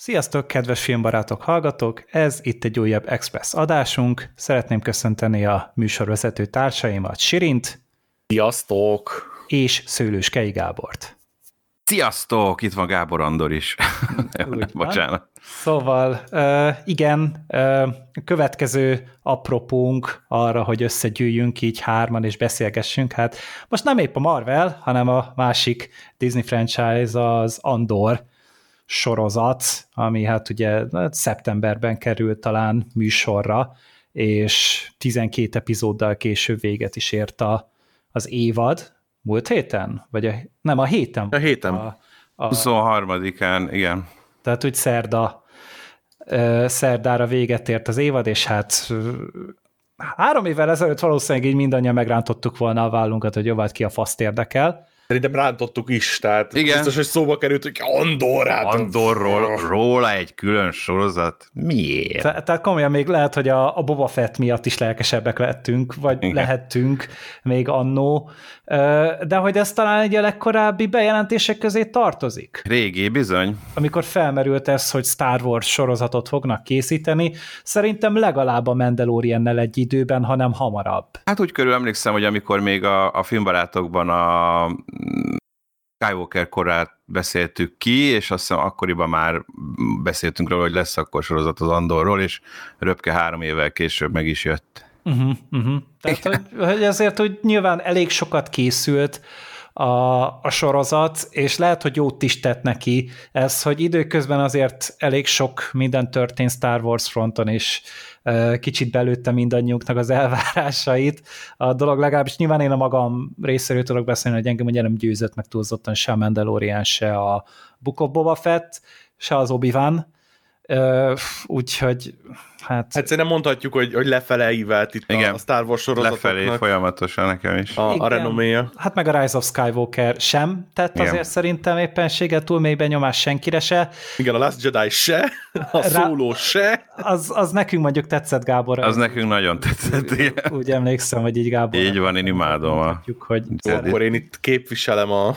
Sziasztok, kedves filmbarátok, hallgatók! Ez itt egy újabb Express adásunk. Szeretném köszönteni a műsorvezető társaimat, Sirint. Sziasztok! És Szőlős Kei Gábort. Sziasztok! Itt van Gábor Andor is. Bocsánat. Szóval igen, következő apropónk arra, hogy összegyűjjünk így hárman és beszélgessünk, hát most nem épp a Marvel, hanem a másik Disney franchise, az Andor, sorozat, ami hát ugye hát szeptemberben került talán műsorra, és 12 epizóddal később véget is ért a, az évad. Múlt héten? Vagy a, nem, a héten. A héten. A, a, 23-án, igen. Tehát úgy szerda, szerdára véget ért az évad, és hát három évvel ezelőtt valószínűleg így mindannyian megrántottuk volna a vállunkat, hogy jobb, hát ki a faszt érdekel. Szerintem rántottuk is, tehát Igen. biztos, hogy szóba került, hogy Andor, hát Andorról, róla egy külön sorozat. Miért? Te, tehát komolyan még lehet, hogy a, a Boba Fett miatt is lelkesebbek lettünk, vagy Igen. lehettünk még annó, de hogy ez talán egy a legkorábbi bejelentések közé tartozik. Régi, bizony. Amikor felmerült ez, hogy Star Wars sorozatot fognak készíteni, szerintem legalább a Mandaloriannel egy időben, hanem hamarabb. Hát úgy körül emlékszem, hogy amikor még a, a filmbarátokban a Skywalker korát beszéltük ki, és azt hiszem akkoriban már beszéltünk róla, hogy lesz akkor sorozat az Andorról, és röpke három évvel később meg is jött. Uh-huh, uh-huh. Tehát, hogy, hogy azért, hogy nyilván elég sokat készült a, a sorozat, és lehet, hogy jót is tett neki ez, hogy időközben azért elég sok minden történt Star Wars fronton, és kicsit belőtte mindannyiunknak az elvárásait. A dolog legalábbis nyilván én a magam részéről tudok beszélni, hogy engem ugye nem győzött meg túlzottan se a Mandalorian, se a Book of Boba Fett, se az Obi-Wan, úgyhogy hát... Hát szerintem mondhatjuk, hogy, hogy lefele ívelt itt Igen, a Star Wars sorozatoknak. Lefelé folyamatosan nekem is. A, a renoméja. Hát meg a Rise of Skywalker sem tett Igen. azért szerintem éppenséget túl mély benyomás senkire se. Igen, a Last Jedi se, a Solo se. Az, az nekünk mondjuk tetszett, Gábor. Az nekünk nagyon tetszett, igen. Úgy emlékszem, hogy így Gábor. Így van, én imádom. A... Hogy Akkor én itt képviselem a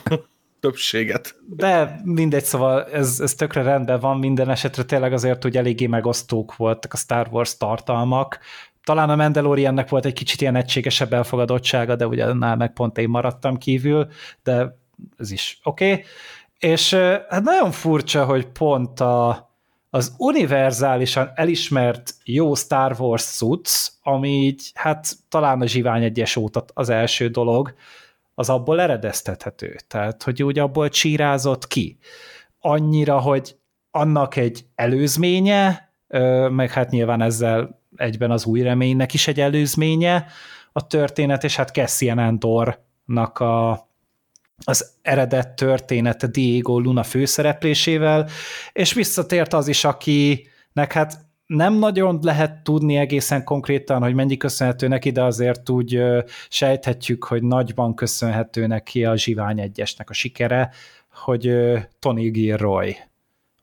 többséget. De mindegy, szóval ez, ez tökre rendben van, minden esetre tényleg azért, hogy eléggé megosztók voltak a Star Wars tartalmak. Talán a Mandaloriannek volt egy kicsit ilyen egységesebb elfogadottsága, de ugye nál meg pont én maradtam kívül, de ez is oké. Okay. És hát nagyon furcsa, hogy pont a, az univerzálisan elismert jó Star Wars cucc, ami így, hát talán a Zsivány egyes óta az első dolog, az abból eredeztethető. Tehát, hogy úgy abból csírázott ki. Annyira, hogy annak egy előzménye, meg hát nyilván ezzel egyben az új reménynek is egy előzménye a történet, és hát Cassian Andornak a, az eredet története Diego Luna főszereplésével, és visszatért az is, akinek hát nem nagyon lehet tudni egészen konkrétan, hogy mennyi köszönhető neki, de azért úgy sejthetjük, hogy nagyban köszönhető neki a Zsivány egyesnek a sikere, hogy Tony Gilroy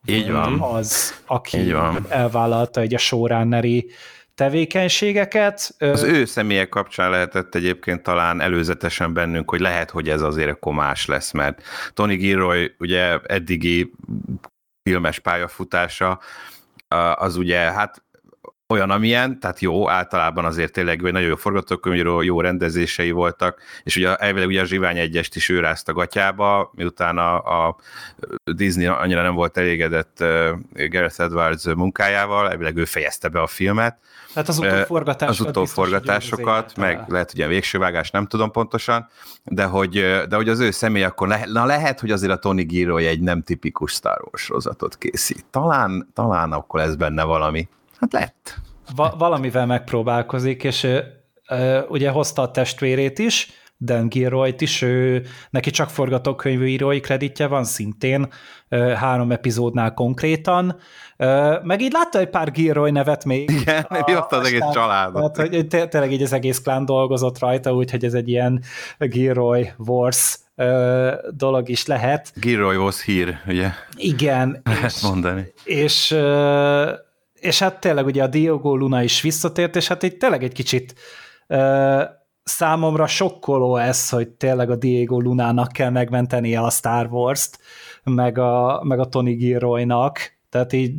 így van. az, aki Így van. elvállalta egy a showrunneri tevékenységeket. Az ő személyek kapcsán lehetett egyébként talán előzetesen bennünk, hogy lehet, hogy ez azért a komás lesz, mert Tony Gilroy ugye eddigi filmes pályafutása az ugye hát olyan, amilyen, tehát jó, általában azért tényleg egy nagyon jó forgatókönyvíró, jó rendezései voltak, és ugye elvileg ugye a Zsivány egyest is ő rázta gatyába, miután a, a Disney annyira nem volt elégedett Gareth Edwards munkájával, elvileg ő fejezte be a filmet. Tehát az utóforgatásokat. Az utóforgatásokat, meg lehet ugye végső vágás, nem tudom pontosan, de hogy, de hogy az ő személy akkor, le, na lehet, hogy azért a Tony Gilroy egy nem tipikus Star Wars sorozatot készít. Talán, talán akkor ez benne valami. Hát lett. Va- valamivel megpróbálkozik, és ö, ugye hozta a testvérét is, Dan Gilroy-t is, ő, neki csak forgatókönyvírói kreditje van szintén, három epizódnál konkrétan, meg így látta egy pár Gilroy nevet még. Igen, a, ott az egész családot. Tehát, hogy tényleg így az egész klán dolgozott rajta, úgyhogy ez egy ilyen Gilroy Wars dolog is lehet. Gilroy was here, ugye? Igen. Lehet és, mondani. És és hát tényleg ugye a Diogo Luna is visszatért, és hát itt tényleg egy kicsit számomra sokkoló ez, hogy tényleg a Diego Lunának kell megmentenie a Star Wars-t, meg a, meg a Tony Gilroynak, Tehát így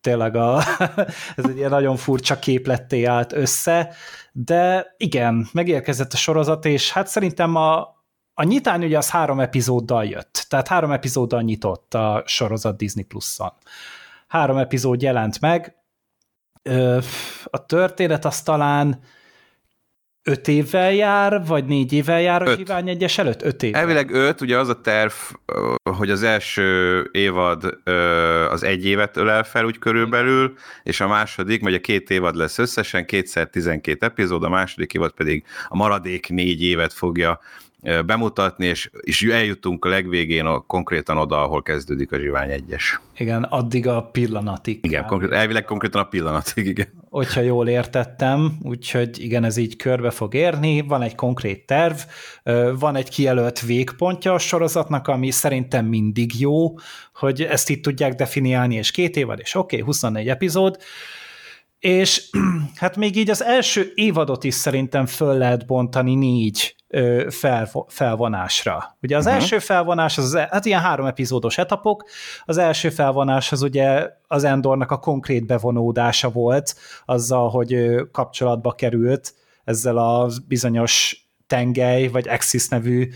tényleg a, ez egy ilyen nagyon furcsa képletté állt össze, de igen, megérkezett a sorozat, és hát szerintem a, a nyitány ugye az három epizóddal jött, tehát három epizóddal nyitott a sorozat Disney Plus-on. Három epizód jelent meg, a történet az talán öt évvel jár, vagy négy évvel jár a Kivány egyes előtt? Öt évvel. Elvileg öt, ugye az a terv, hogy az első évad az egy évet ölel fel úgy körülbelül, és a második, vagy a két évad lesz összesen, kétszer 12 epizód, a második évad pedig a maradék négy évet fogja bemutatni, és, és eljutunk a legvégén a, konkrétan oda, ahol kezdődik a Zsivány egyes. Igen, addig a pillanatig. Igen, konkrét, elvileg konkrétan a pillanatig, igen. Hogyha jól értettem, úgyhogy igen, ez így körbe fog érni, van egy konkrét terv, van egy kijelölt végpontja a sorozatnak, ami szerintem mindig jó, hogy ezt itt tudják definiálni, és két évad, és oké, okay, 24 epizód, és hát még így az első évadot is szerintem föl lehet bontani négy fel, felvonásra. Ugye az uh-huh. első felvonás, az, hát ilyen három epizódos etapok, az első felvonás az ugye az Endornak a konkrét bevonódása volt, azzal, hogy kapcsolatba került ezzel a bizonyos tengely, vagy Axis nevű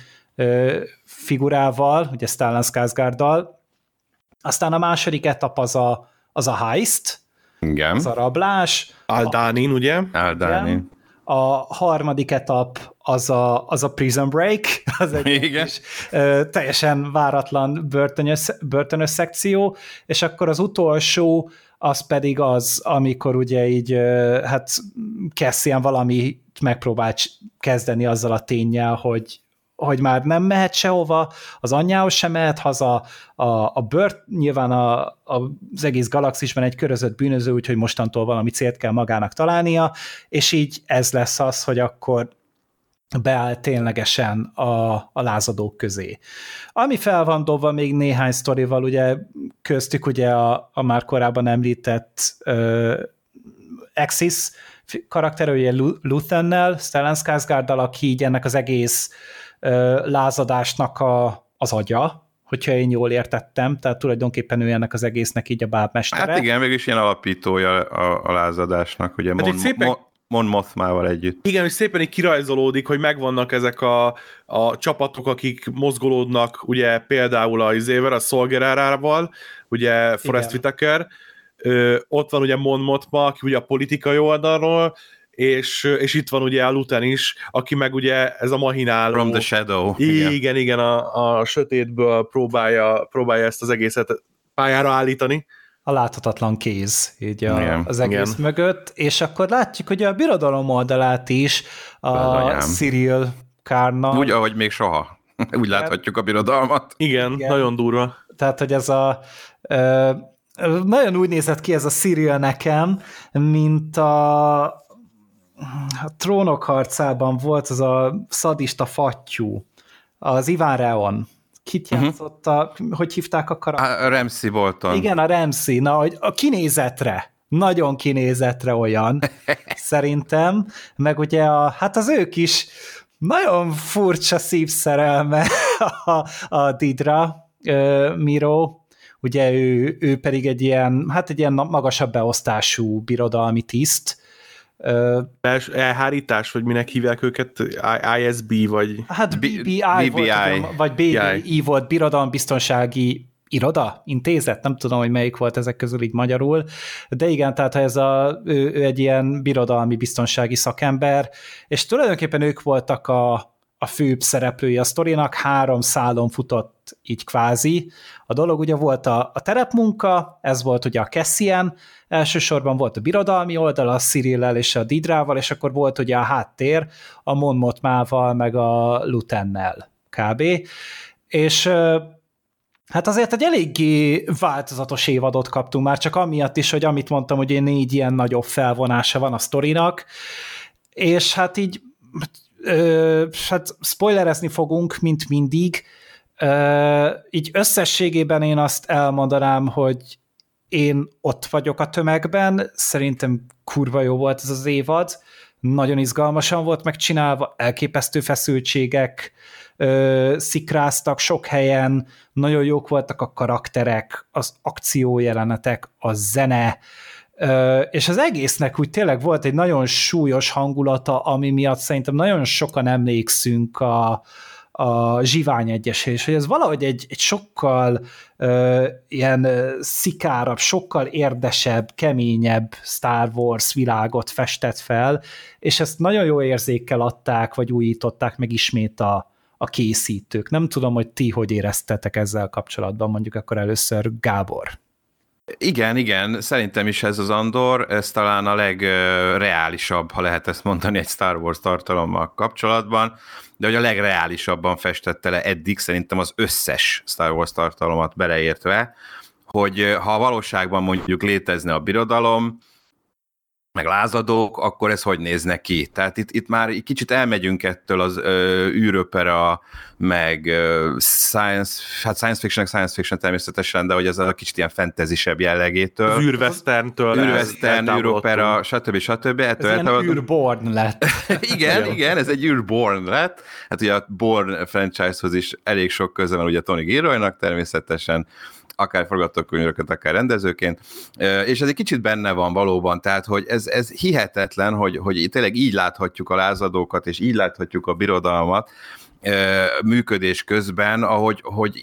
figurával, ugye Stellan Skarsgårddal. Aztán a második etap az a, az a heist, igen. az a rablás. Aldánin, ugye? Aldánin. A harmadik etap az a, az a Prison Break, az egy Igen. Kis, ö, teljesen váratlan börtönös, börtönös szekció, és akkor az utolsó az pedig az, amikor ugye így, hát Cassian valami megpróbált kezdeni azzal a tényel, hogy hogy már nem mehet sehova, az anyjához sem mehet haza, a, a bört, nyilván a, a, az egész galaxisban egy körözött bűnöző, úgyhogy mostantól valami célt kell magának találnia, és így ez lesz az, hogy akkor beáll ténylegesen a, a lázadók közé. Ami fel van dobva még néhány sztorival, ugye köztük ugye a, a már korábban említett uh, Axis karakter, ugye Luthennel, Stellan Skarsgårddal, aki így ennek az egész lázadásnak a, az agya, hogyha én jól értettem, tehát tulajdonképpen ő ennek az egésznek így a bábmestere. Hát igen, mégis ilyen alapítója a, a lázadásnak, ugye hát Mon, szépen... Mon, Mon Mothmával együtt. Igen, hogy szépen így kirajzolódik, hogy megvannak ezek a, a csapatok, akik mozgolódnak, ugye például a izével, a Szolgerárával, ugye Forrest Whitaker, ott van ugye Mon Mothma, aki ugye a politikai oldalról, és, és itt van ugye a Luten is, aki meg ugye ez a mahináló. From the Shadow. Igen, igen, igen a, a sötétből próbálja, próbálja ezt az egészet pályára állítani. A láthatatlan kéz így a, igen, az egész igen. mögött, és akkor látjuk, hogy a birodalom oldalát is a Cyril Kárna. Úgy, ahogy még soha. Úgy láthatjuk a birodalmat. Igen, igen, nagyon durva. Tehát, hogy ez a ö, nagyon úgy nézett ki ez a Cyril nekem, mint a a trónok harcában volt az a szadista fattyú, az Iván Reon. Kit uh-huh. játszotta, hogy hívták a karaktert? A Ramsey Bolton. Igen, a Ramsey, na, a kinézetre, nagyon kinézetre olyan, szerintem, meg ugye a, hát az ők is nagyon furcsa szívszerelme a, a Didra, uh, Miro, ugye ő, ő pedig egy ilyen, hát egy ilyen magasabb beosztású birodalmi tiszt, elhárítás, vagy minek hívják őket? ISB, vagy... Hát BBI, BBI. Volt, vagy BBI volt, Birodalombiztonsági iroda, intézet, nem tudom, hogy melyik volt ezek közül így magyarul, de igen, tehát ez a, ő, ő egy ilyen birodalmi biztonsági szakember, és tulajdonképpen ők voltak a, a főbb szereplői a sztorinak, három szálon futott így kvázi. A dolog ugye volt a, a terepmunka, ez volt ugye a Cassian, elsősorban volt a birodalmi oldal, a Cyrillel és a Didrával, és akkor volt ugye a háttér a Mon Mothmával, meg a Lutennel kb. És Hát azért egy eléggé változatos évadot kaptunk már, csak amiatt is, hogy amit mondtam, hogy én négy ilyen nagyobb felvonása van a sztorinak, és hát így ö, hát spoilerezni fogunk, mint mindig. Így összességében én azt elmondanám, hogy én ott vagyok a tömegben, szerintem kurva jó volt ez az évad, nagyon izgalmasan volt megcsinálva, elképesztő feszültségek, ö, szikráztak sok helyen, nagyon jók voltak a karakterek, az akciójelenetek, a zene, ö, és az egésznek úgy tényleg volt egy nagyon súlyos hangulata, ami miatt szerintem nagyon sokan emlékszünk a, a Zsivány egyesé, és hogy ez valahogy egy, egy sokkal ö, ilyen szikárabb, sokkal érdesebb, keményebb Star Wars világot festett fel, és ezt nagyon jó érzékkel adták, vagy újították meg ismét a, a készítők. Nem tudom, hogy ti hogy éreztetek ezzel kapcsolatban, mondjuk akkor először Gábor. Igen, igen, szerintem is ez az Andor, ez talán a legreálisabb, ha lehet ezt mondani egy Star Wars tartalommal kapcsolatban, de hogy a legreálisabban festette le eddig szerintem az összes Star Wars tartalomat beleértve, hogy ha a valóságban mondjuk létezne a birodalom, meg lázadók, akkor ez hogy néz ki? Tehát itt, itt már egy kicsit elmegyünk ettől az ö, űropera, meg ö, science, hát science fiction, science fiction természetesen, de hogy ez a kicsit ilyen fantasy-sebb jellegétől. Az űrwesterntől. Űrwestern, űropera, stb. stb. Ettől ez ilyen űrborn lett. igen, igen, ez egy űrborn lett. Hát ugye a Born franchise-hoz is elég sok köze van ugye Tony Gilroynak természetesen, akár forgatókönyveket, akár rendezőként, és ez egy kicsit benne van valóban, tehát hogy ez, ez hihetetlen, hogy, hogy tényleg így láthatjuk a lázadókat, és így láthatjuk a birodalmat, működés közben, ahogy hogy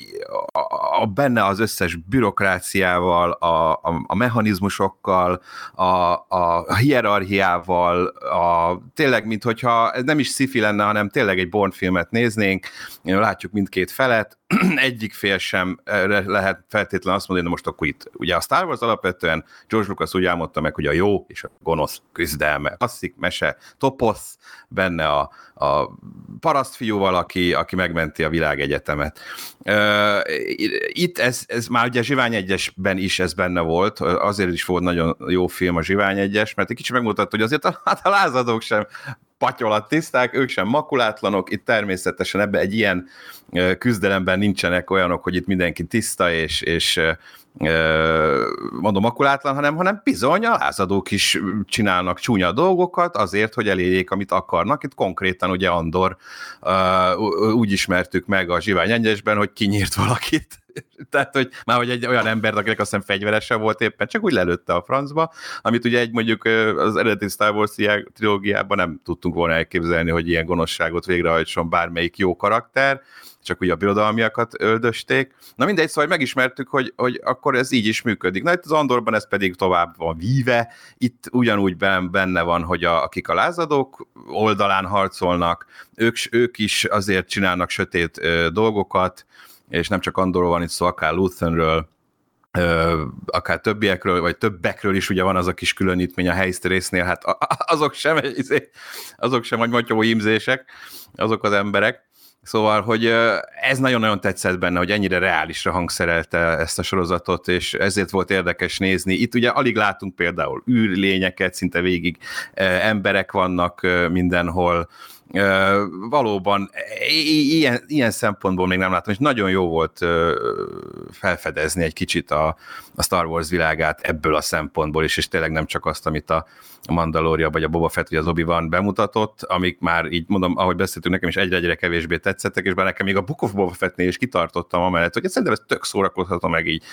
a, a, benne az összes bürokráciával, a, a, a mechanizmusokkal, a, a hierarchiával, a, tényleg, mint hogyha ez nem is sci lenne, hanem tényleg egy Bond filmet néznénk, látjuk mindkét felet, egyik fél sem lehet feltétlenül azt mondani, hogy most akkor itt. Ugye a Star Wars alapvetően George Lucas úgy álmodta meg, hogy a jó és a gonosz küzdelme. Klasszik mese, toposz, benne a, a parasztfiúval, aki, aki megmenti a világegyetemet. Itt ez, ez már ugye Zsivány egyesben is ez benne volt, azért is volt nagyon jó film a Zsivány egyes, mert egy kicsit megmutatta, hogy azért a, hát a lázadók sem patyolat tiszták, ők sem makulátlanok, itt természetesen ebben egy ilyen küzdelemben nincsenek olyanok, hogy itt mindenki tiszta és, és mondom makulátlan, hanem, hanem bizony a lázadók is csinálnak csúnya dolgokat azért, hogy elérjék, amit akarnak. Itt konkrétan ugye Andor úgy ismertük meg a Zsivány Egyesben, hogy kinyírt valakit tehát, hogy már hogy egy olyan ember, akinek azt hiszem fegyverese volt éppen, csak úgy lelőtte a francba, amit ugye egy mondjuk az eredeti Star Wars trilógiában nem tudtunk volna elképzelni, hogy ilyen gonoszságot végrehajtson bármelyik jó karakter, csak ugye a birodalmiakat öldösték. Na mindegy, szóval megismertük, hogy, hogy akkor ez így is működik. Na itt az Andorban ez pedig tovább van víve, itt ugyanúgy benne van, hogy a, akik a lázadók oldalán harcolnak, ők, ők is azért csinálnak sötét ö, dolgokat, és nem csak Andorról van itt szó, akár Luthenről, akár többiekről, vagy többekről is ugye van az a kis különítmény a helyzt résznél, hát azok sem, izé, azok sem vagy matyó ímzések, azok az emberek. Szóval, hogy ez nagyon-nagyon tetszett benne, hogy ennyire reálisra hangszerelte ezt a sorozatot, és ezért volt érdekes nézni. Itt ugye alig látunk például űrlényeket, szinte végig emberek vannak mindenhol, valóban ilyen, ilyen szempontból még nem látom, és nagyon jó volt felfedezni egy kicsit a, a Star Wars világát ebből a szempontból is, és tényleg nem csak azt, amit a Mandalorian vagy a Boba Fett vagy az obi Wan bemutatott, amik már így mondom, ahogy beszéltünk, nekem is egyre-egyre kevésbé tetszettek, és bár nekem még a Book of Boba Fettnél is kitartottam amellett, hogy szerintem ez tök szórakozható meg így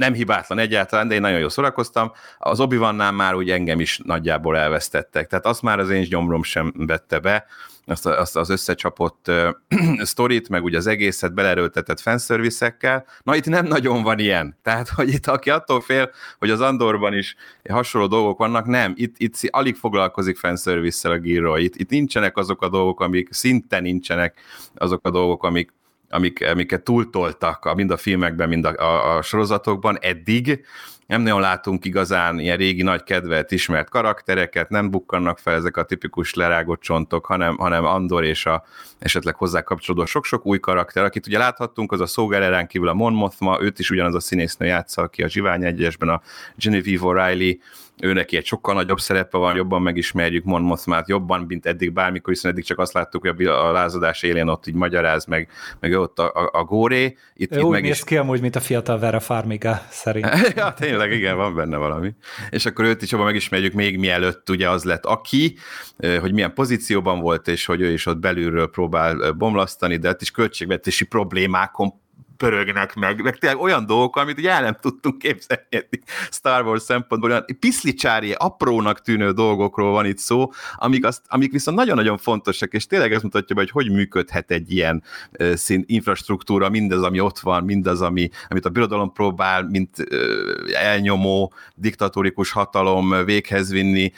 nem hibátlan egyáltalán, de én nagyon jól szórakoztam. Az obi már úgy engem is nagyjából elvesztettek, tehát azt már az én gyomrom sem vette be, azt, azt az összecsapott uh, sztorit, meg ugye az egészet belerőltetett fanszerviszekkel. Na itt nem nagyon van ilyen. Tehát, hogy itt aki attól fél, hogy az Andorban is hasonló dolgok vannak, nem. Itt, itt alig foglalkozik fanszervisszel a Gilroy. Itt, itt nincsenek azok a dolgok, amik szinte nincsenek azok a dolgok, amik amik, amiket túltoltak mind a filmekben, mind a, a, a sorozatokban eddig. Nem nagyon látunk igazán ilyen régi nagy kedvet, ismert karaktereket, nem bukkannak fel ezek a tipikus lerágott csontok, hanem, hanem Andor és a esetleg hozzá kapcsolódó sok-sok új karakter, akit ugye láthattunk, az a Szógererán kívül a Mon Mothma, őt is ugyanaz a színésznő játsza, aki a Zsivány egyesben a Genevieve O'Reilly, ő neki egy sokkal nagyobb szerepe van, jobban megismerjük Mon Mothmát, jobban, mint eddig bármikor, hiszen eddig csak azt láttuk, hogy a lázadás élén ott így magyaráz, meg, meg ott a, a, a góré. Itt, ő itt úgy meg néz is... ki amúgy, mint a fiatal Vera Farmiga szerint. ja, tényleg, igen, van benne valami. És akkor őt is jobban megismerjük még mielőtt ugye az lett aki, hogy milyen pozícióban volt, és hogy ő is ott belülről próbál bomlasztani, de hát is költségvetési problémákon pörögnek meg, meg tényleg olyan dolgok, amit ugye el nem tudtunk képzelni Star Wars szempontból, olyan piszlicsári, aprónak tűnő dolgokról van itt szó, amik, azt, amik viszont nagyon-nagyon fontosak, és tényleg ez mutatja be, hogy hogy működhet egy ilyen uh, infrastruktúra, mindaz, ami ott van, mindaz, ami, amit a birodalom próbál, mint elnyomó, diktatórikus hatalom véghez vinni,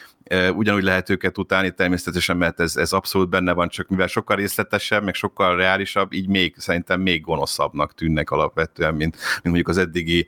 ugyanúgy lehet őket utálni természetesen, mert ez, ez abszolút benne van, csak mivel sokkal részletesebb, meg sokkal reálisabb, így még szerintem még gonoszabbnak tűnnek alapvetően, mint, mint mondjuk az eddigi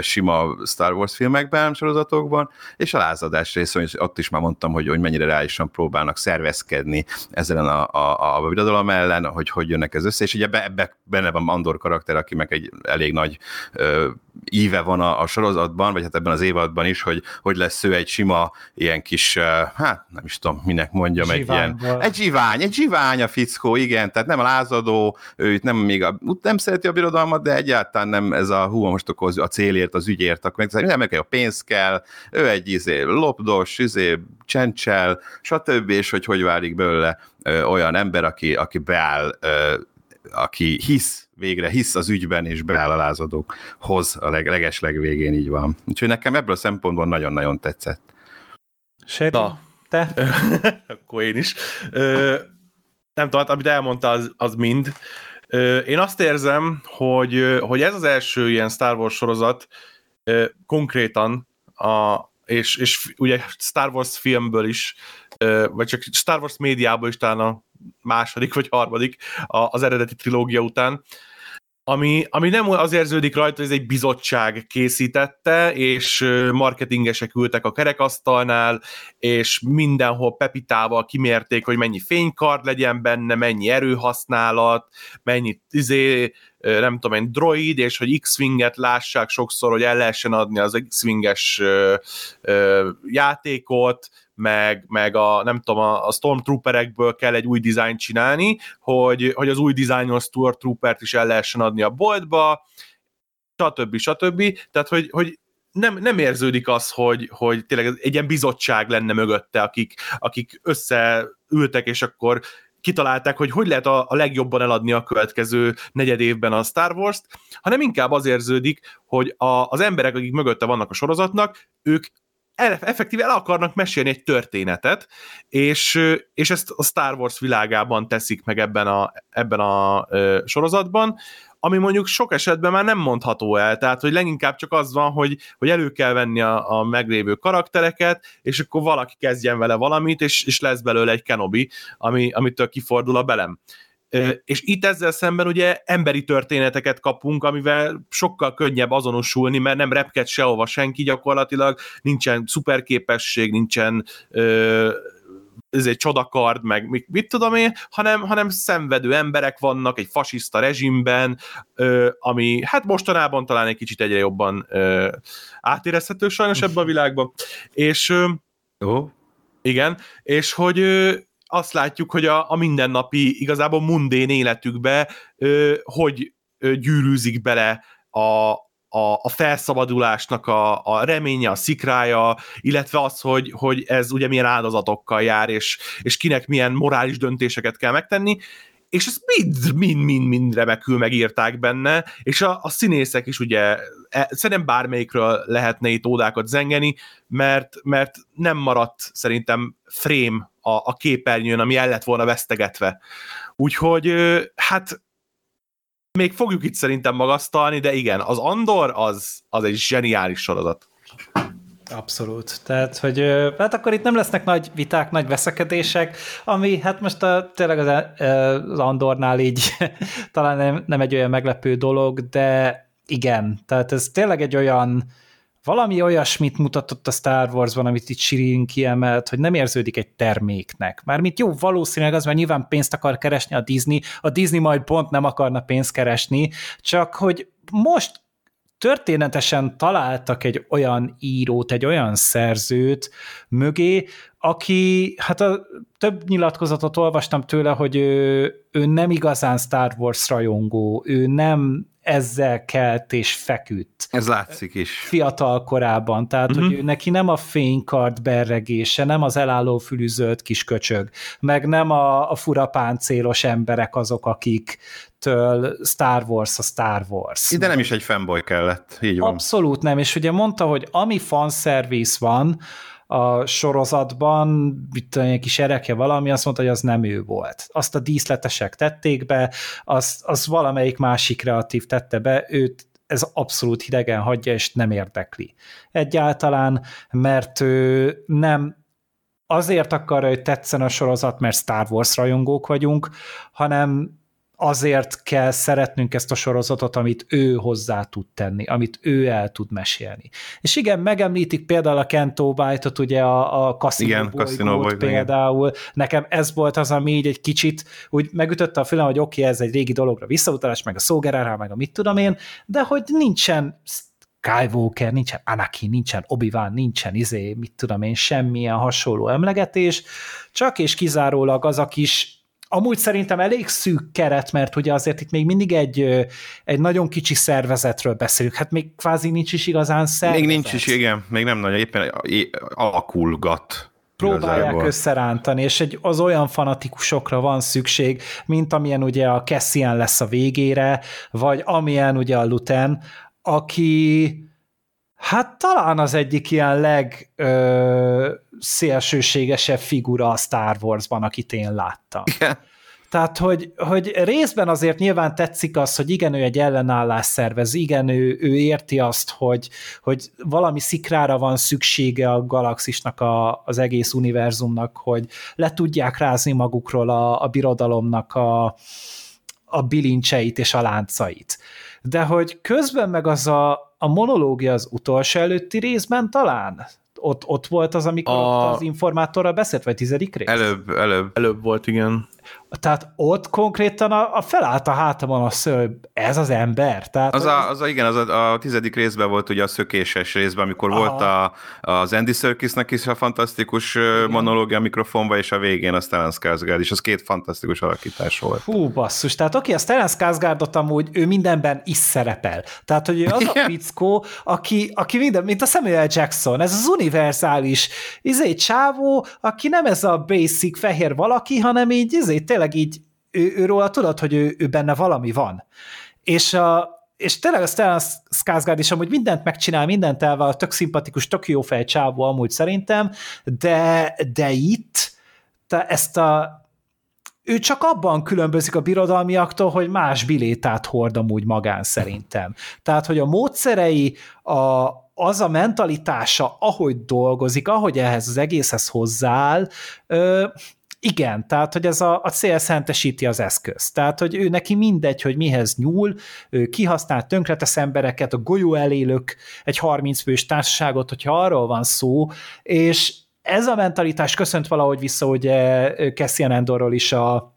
sima Star Wars filmekben, sorozatokban, és a lázadás része, és ott is már mondtam, hogy, hogy mennyire reálisan próbálnak szervezkedni ezzel a, a, a birodalom ellen, hogy hogy jönnek ez össze, és ugye ebbe, benne van Andor karakter, aki meg egy elég nagy ö, íve van a, a sorozatban, vagy hát ebben az évadban is, hogy hogy lesz ő egy sima ilyen kis hát nem is tudom, minek mondjam, egy ilyen, egy zsivány, egy zsivány a fickó, igen, tehát nem a lázadó, ő nem még a, nem szereti a birodalmat, de egyáltalán nem ez a hú, most akkor a célért, az ügyért, akkor meg, nem meg a pénz kell, ő egy izé, lopdos, izé, csencsel, stb., és hogy hogy válik belőle ö, olyan ember, aki, aki beáll, ö, aki hisz, végre hisz az ügyben, és beáll a lázadókhoz a leg, leges legvégén, így van. Úgyhogy nekem ebből a szempontból nagyon-nagyon tetszett. Seri, Na. te? Akkor én is. Ö, nem tudom, hát, amit elmondta, az, az mind. Ö, én azt érzem, hogy, hogy ez az első ilyen Star Wars sorozat ö, konkrétan, a, és, és ugye Star Wars filmből is, ö, vagy csak Star Wars médiából is talán a második vagy harmadik az eredeti trilógia után, ami, ami nem az érződik rajta, hogy ez egy bizottság készítette, és marketingesek ültek a kerekasztalnál, és mindenhol pepitával kimérték, hogy mennyi fénykard legyen benne, mennyi erőhasználat, mennyi izé, nem tudom én, droid, és hogy X-Winget lássák sokszor, hogy el lehessen adni az X-Winges játékot, meg, meg a, nem tudom, a, a Stormtrooperekből kell egy új dizájnt csinálni, hogy, hogy az új dizájnos Stormtroopert is el lehessen adni a boltba, stb. stb. Tehát, hogy, hogy nem, nem érződik az, hogy, hogy tényleg egy ilyen bizottság lenne mögötte, akik, akik összeültek, és akkor kitalálták, hogy hogy lehet a, a legjobban eladni a következő negyed évben a Star Wars-t, hanem inkább az érződik, hogy a, az emberek, akik mögötte vannak a sorozatnak, ők effektíve el akarnak mesélni egy történetet, és, és ezt a Star Wars világában teszik meg ebben a, ebben a sorozatban, ami mondjuk sok esetben már nem mondható el, tehát hogy leginkább csak az van, hogy, hogy elő kell venni a, a meglévő karaktereket, és akkor valaki kezdjen vele valamit, és, és lesz belőle egy Kenobi, ami, amitől kifordul a belem. És itt ezzel szemben ugye emberi történeteket kapunk, amivel sokkal könnyebb azonosulni, mert nem repked sehova senki gyakorlatilag, nincsen szuperképesség, nincsen ez egy csodakard, meg mit, mit tudom én, hanem, hanem szenvedő emberek vannak egy fasiszta rezsimben, ö, ami hát mostanában talán egy kicsit egyre jobban ö, átérezhető sajnos ebben a világban. És ö, oh. igen, és hogy ö, azt látjuk, hogy a, a mindennapi, igazából mundén életükbe ö, hogy ö, gyűrűzik bele a, a, a felszabadulásnak a, a reménye, a szikrája, illetve az, hogy, hogy ez ugye milyen áldozatokkal jár, és, és kinek milyen morális döntéseket kell megtenni, és ezt mind, mind, mind, mind remekül megírták benne, és a, a színészek is ugye, e, szerintem bármelyikről lehetne itt ódákat zengeni, mert, mert nem maradt szerintem frame a, a képernyőn, ami el lett volna vesztegetve. Úgyhogy hát még fogjuk itt szerintem magasztalni, de igen, az Andor az, az egy zseniális sorozat. Abszolút. Tehát, hogy hát akkor itt nem lesznek nagy viták, nagy veszekedések, ami hát most a, tényleg az, az Andornál így talán nem, nem egy olyan meglepő dolog, de igen, tehát ez tényleg egy olyan valami olyasmit mutatott a Star Wars-ban, amit itt Sirin kiemelt, hogy nem érződik egy terméknek. Mármint jó, valószínűleg az, mert nyilván pénzt akar keresni a Disney, a Disney majd pont nem akarna pénzt keresni, csak hogy most történetesen találtak egy olyan írót, egy olyan szerzőt mögé, aki, hát a több nyilatkozatot olvastam tőle, hogy ő, ő nem igazán Star Wars rajongó, ő nem ezzel kelt és feküdt. Ez látszik is. Fiatal korában, tehát uh-huh. hogy ő neki nem a fénykart berregése, nem az elálló fülű zöld kis köcsög, meg nem a, a furapáncélos emberek azok, akik től Star Wars a Star Wars. Ide nem is egy fanboy kellett, így van. Abszolút nem, és ugye mondta, hogy ami fanservice van, a sorozatban, tudom, egy kis ereke valami, azt mondta, hogy az nem ő volt. Azt a díszletesek tették be, az, az valamelyik másik kreatív tette be, őt ez abszolút hidegen hagyja, és nem érdekli. Egyáltalán, mert ő nem azért akarja, hogy tetszen a sorozat, mert Star Wars rajongók vagyunk, hanem azért kell szeretnünk ezt a sorozatot, amit ő hozzá tud tenni, amit ő el tud mesélni. És igen, megemlítik például a Kento Bite-ot, ugye a, a Casino igen, például. Igen. Nekem ez volt az, ami így egy kicsit úgy megütötte a fülem, hogy oké, okay, ez egy régi dologra visszautalás, meg a Szógerárá, meg a mit tudom én, de hogy nincsen Skywalker, nincsen Anakin, nincsen Obi-Wan, nincsen izé, mit tudom én, semmilyen hasonló emlegetés, csak és kizárólag az a kis amúgy szerintem elég szűk keret, mert ugye azért itt még mindig egy, egy nagyon kicsi szervezetről beszélünk, hát még kvázi nincs is igazán szervezet. Még nincs is, igen, még nem nagyon, éppen alakulgat próbálják igazából. összerántani, és egy, az olyan fanatikusokra van szükség, mint amilyen ugye a Cassian lesz a végére, vagy amilyen ugye a Luten, aki hát talán az egyik ilyen legszélsőségesebb figura a Star Wars-ban, akit én láttam. Igen. Tehát, hogy, hogy részben azért nyilván tetszik az, hogy igen, ő egy ellenállás szervez, igen, ő, ő érti azt, hogy, hogy valami szikrára van szüksége a galaxisnak, a, az egész univerzumnak, hogy le tudják rázni magukról a, a birodalomnak a, a bilincseit és a láncait. De hogy közben meg az a, a monológia az utolsó előtti részben talán? Ott, ott volt az, amikor a... az informátorral beszélt, vagy tizedik rész? Előbb, előbb. Előbb volt, igen. Tehát ott konkrétan a, a felállt a hátamon a szöl, ez az ember. Tehát az, a, az a, igen, az a, a tizedik részben volt ugye a szökéses részben, amikor Aha. volt a, az Andy Serkisnek is a fantasztikus igen. monológia mikrofonba, és a végén a Stellan Skarsgård is, az két fantasztikus alakítás volt. Hú, basszus, tehát oké, a Stellan Skarsgårdot amúgy ő mindenben is szerepel. Tehát, hogy ő az a fickó, aki, aki minden, mint a Samuel Jackson, ez az univerzális izé csávó, aki nem ez a basic fehér valaki, hanem így izé tényleg így ő, őróla tudod, hogy ő, ő benne valami van. És, a, és tényleg a Stellan Skarsgård is amúgy mindent megcsinál, mindent elvállal, tök szimpatikus, tök jó fej csávó amúgy szerintem, de, de itt te ezt a ő csak abban különbözik a birodalmiaktól, hogy más bilétát hord amúgy magán szerintem. Tehát, hogy a módszerei, a, az a mentalitása, ahogy dolgozik, ahogy ehhez az egészhez hozzááll, ö, igen, tehát, hogy ez a, a cél szentesíti az eszköz. Tehát, hogy ő neki mindegy, hogy mihez nyúl, ő kihasznál, tönkretesz embereket, a golyó elélök egy 30 fős társaságot, hogyha arról van szó, és ez a mentalitás köszönt valahogy vissza ugye Cassian Endorról is a,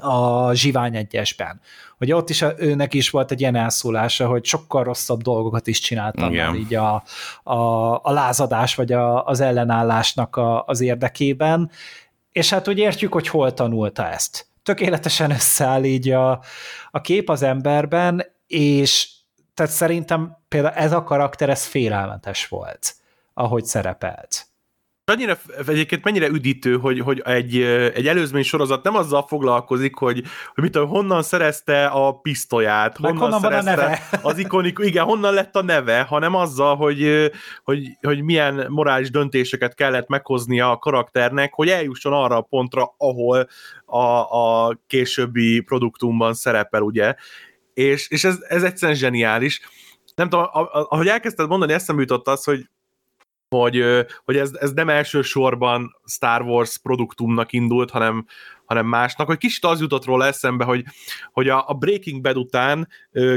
a Zsivány egyesben. Hogy ott is a, őnek is volt egy ilyen elszólása, hogy sokkal rosszabb dolgokat is csináltam Igen. így a, a, a lázadás vagy a, az ellenállásnak a, az érdekében, és hát úgy értjük, hogy hol tanulta ezt. Tökéletesen összeáll így a, a kép az emberben, és tehát szerintem például ez a karakter, ez félelmetes volt, ahogy szerepelt annyira, egyébként mennyire üdítő, hogy, hogy egy, egy előzmény sorozat nem azzal foglalkozik, hogy, hogy mit honnan szerezte a pisztolyát, honnan, honnan szerezte van a neve. az ikonik, igen, honnan lett a neve, hanem azzal, hogy, hogy, hogy milyen morális döntéseket kellett meghoznia a karakternek, hogy eljusson arra a pontra, ahol a, a későbbi produktumban szerepel, ugye. És, és ez, ez egyszerűen zseniális. Nem tudom, ahogy elkezdted mondani, eszembe jutott az, hogy hogy, hogy ez, ez nem elsősorban Star Wars produktumnak indult, hanem, hanem másnak, hogy kicsit az jutott róla eszembe, hogy, hogy a, a Breaking Bad után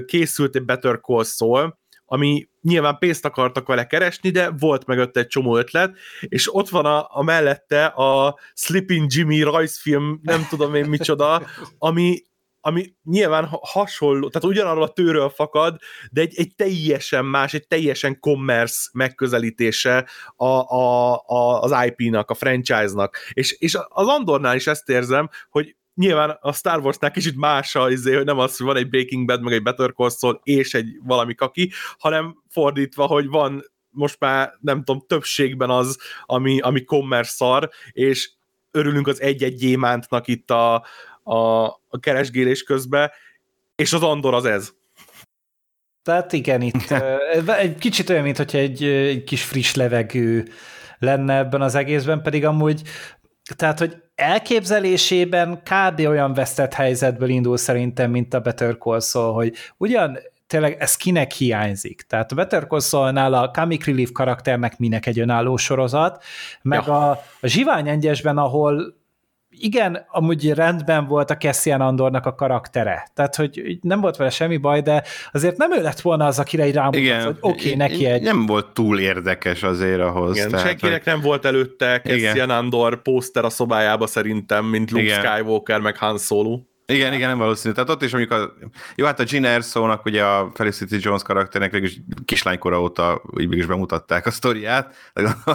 készült egy Better Call Saul, ami nyilván pénzt akartak vele keresni, de volt mögött egy csomó ötlet, és ott van a, a mellette a Sleeping Jimmy rajzfilm, nem tudom én micsoda, ami, ami nyilván hasonló, tehát ugyanarról a tőről fakad, de egy, egy teljesen más, egy teljesen commerce megközelítése a, a, a, az IP-nak, a franchise-nak. És, és az Andornál is ezt érzem, hogy nyilván a Star Warsnál kicsit más a, izé, hogy nem az, hogy van egy Breaking Bad, meg egy Better Call Saul, és egy valami kaki, hanem fordítva, hogy van most már nem tudom, többségben az, ami, ami commerce szar, és örülünk az egy-egy gyémántnak itt a, a, a keresgélés közben, és az Andor az ez. Tehát igen, itt egy kicsit olyan, mint hogyha egy, egy kis friss levegő lenne ebben az egészben, pedig amúgy, tehát, hogy elképzelésében kb. olyan vesztett helyzetből indul szerintem, mint a Better Call Saul, hogy ugyan tényleg ez kinek hiányzik. Tehát a Better Call Saul-nál a Comic Relief karakternek minek egy önálló sorozat, meg ja. a, a Zsivány Engyesben, ahol igen, amúgy rendben volt a Cassian Andornak a karaktere. Tehát, hogy nem volt vele semmi baj, de azért nem ő lett volna az, akire így rámutat, hogy oké, okay, neki egy... Nem volt túl érdekes azért ahhoz. Igen, tehát, senkinek hogy... nem volt előtte Cassian igen. Andor póster a szobájába szerintem, mint Luke igen. Skywalker, meg Han Solo. Igen, igen, nem valószínű. Tehát ott is mondjuk a, jó, hát a Gina Erso-nak ugye a Felicity Jones karakternek végül kislánykora óta így is bemutatták a sztoriát,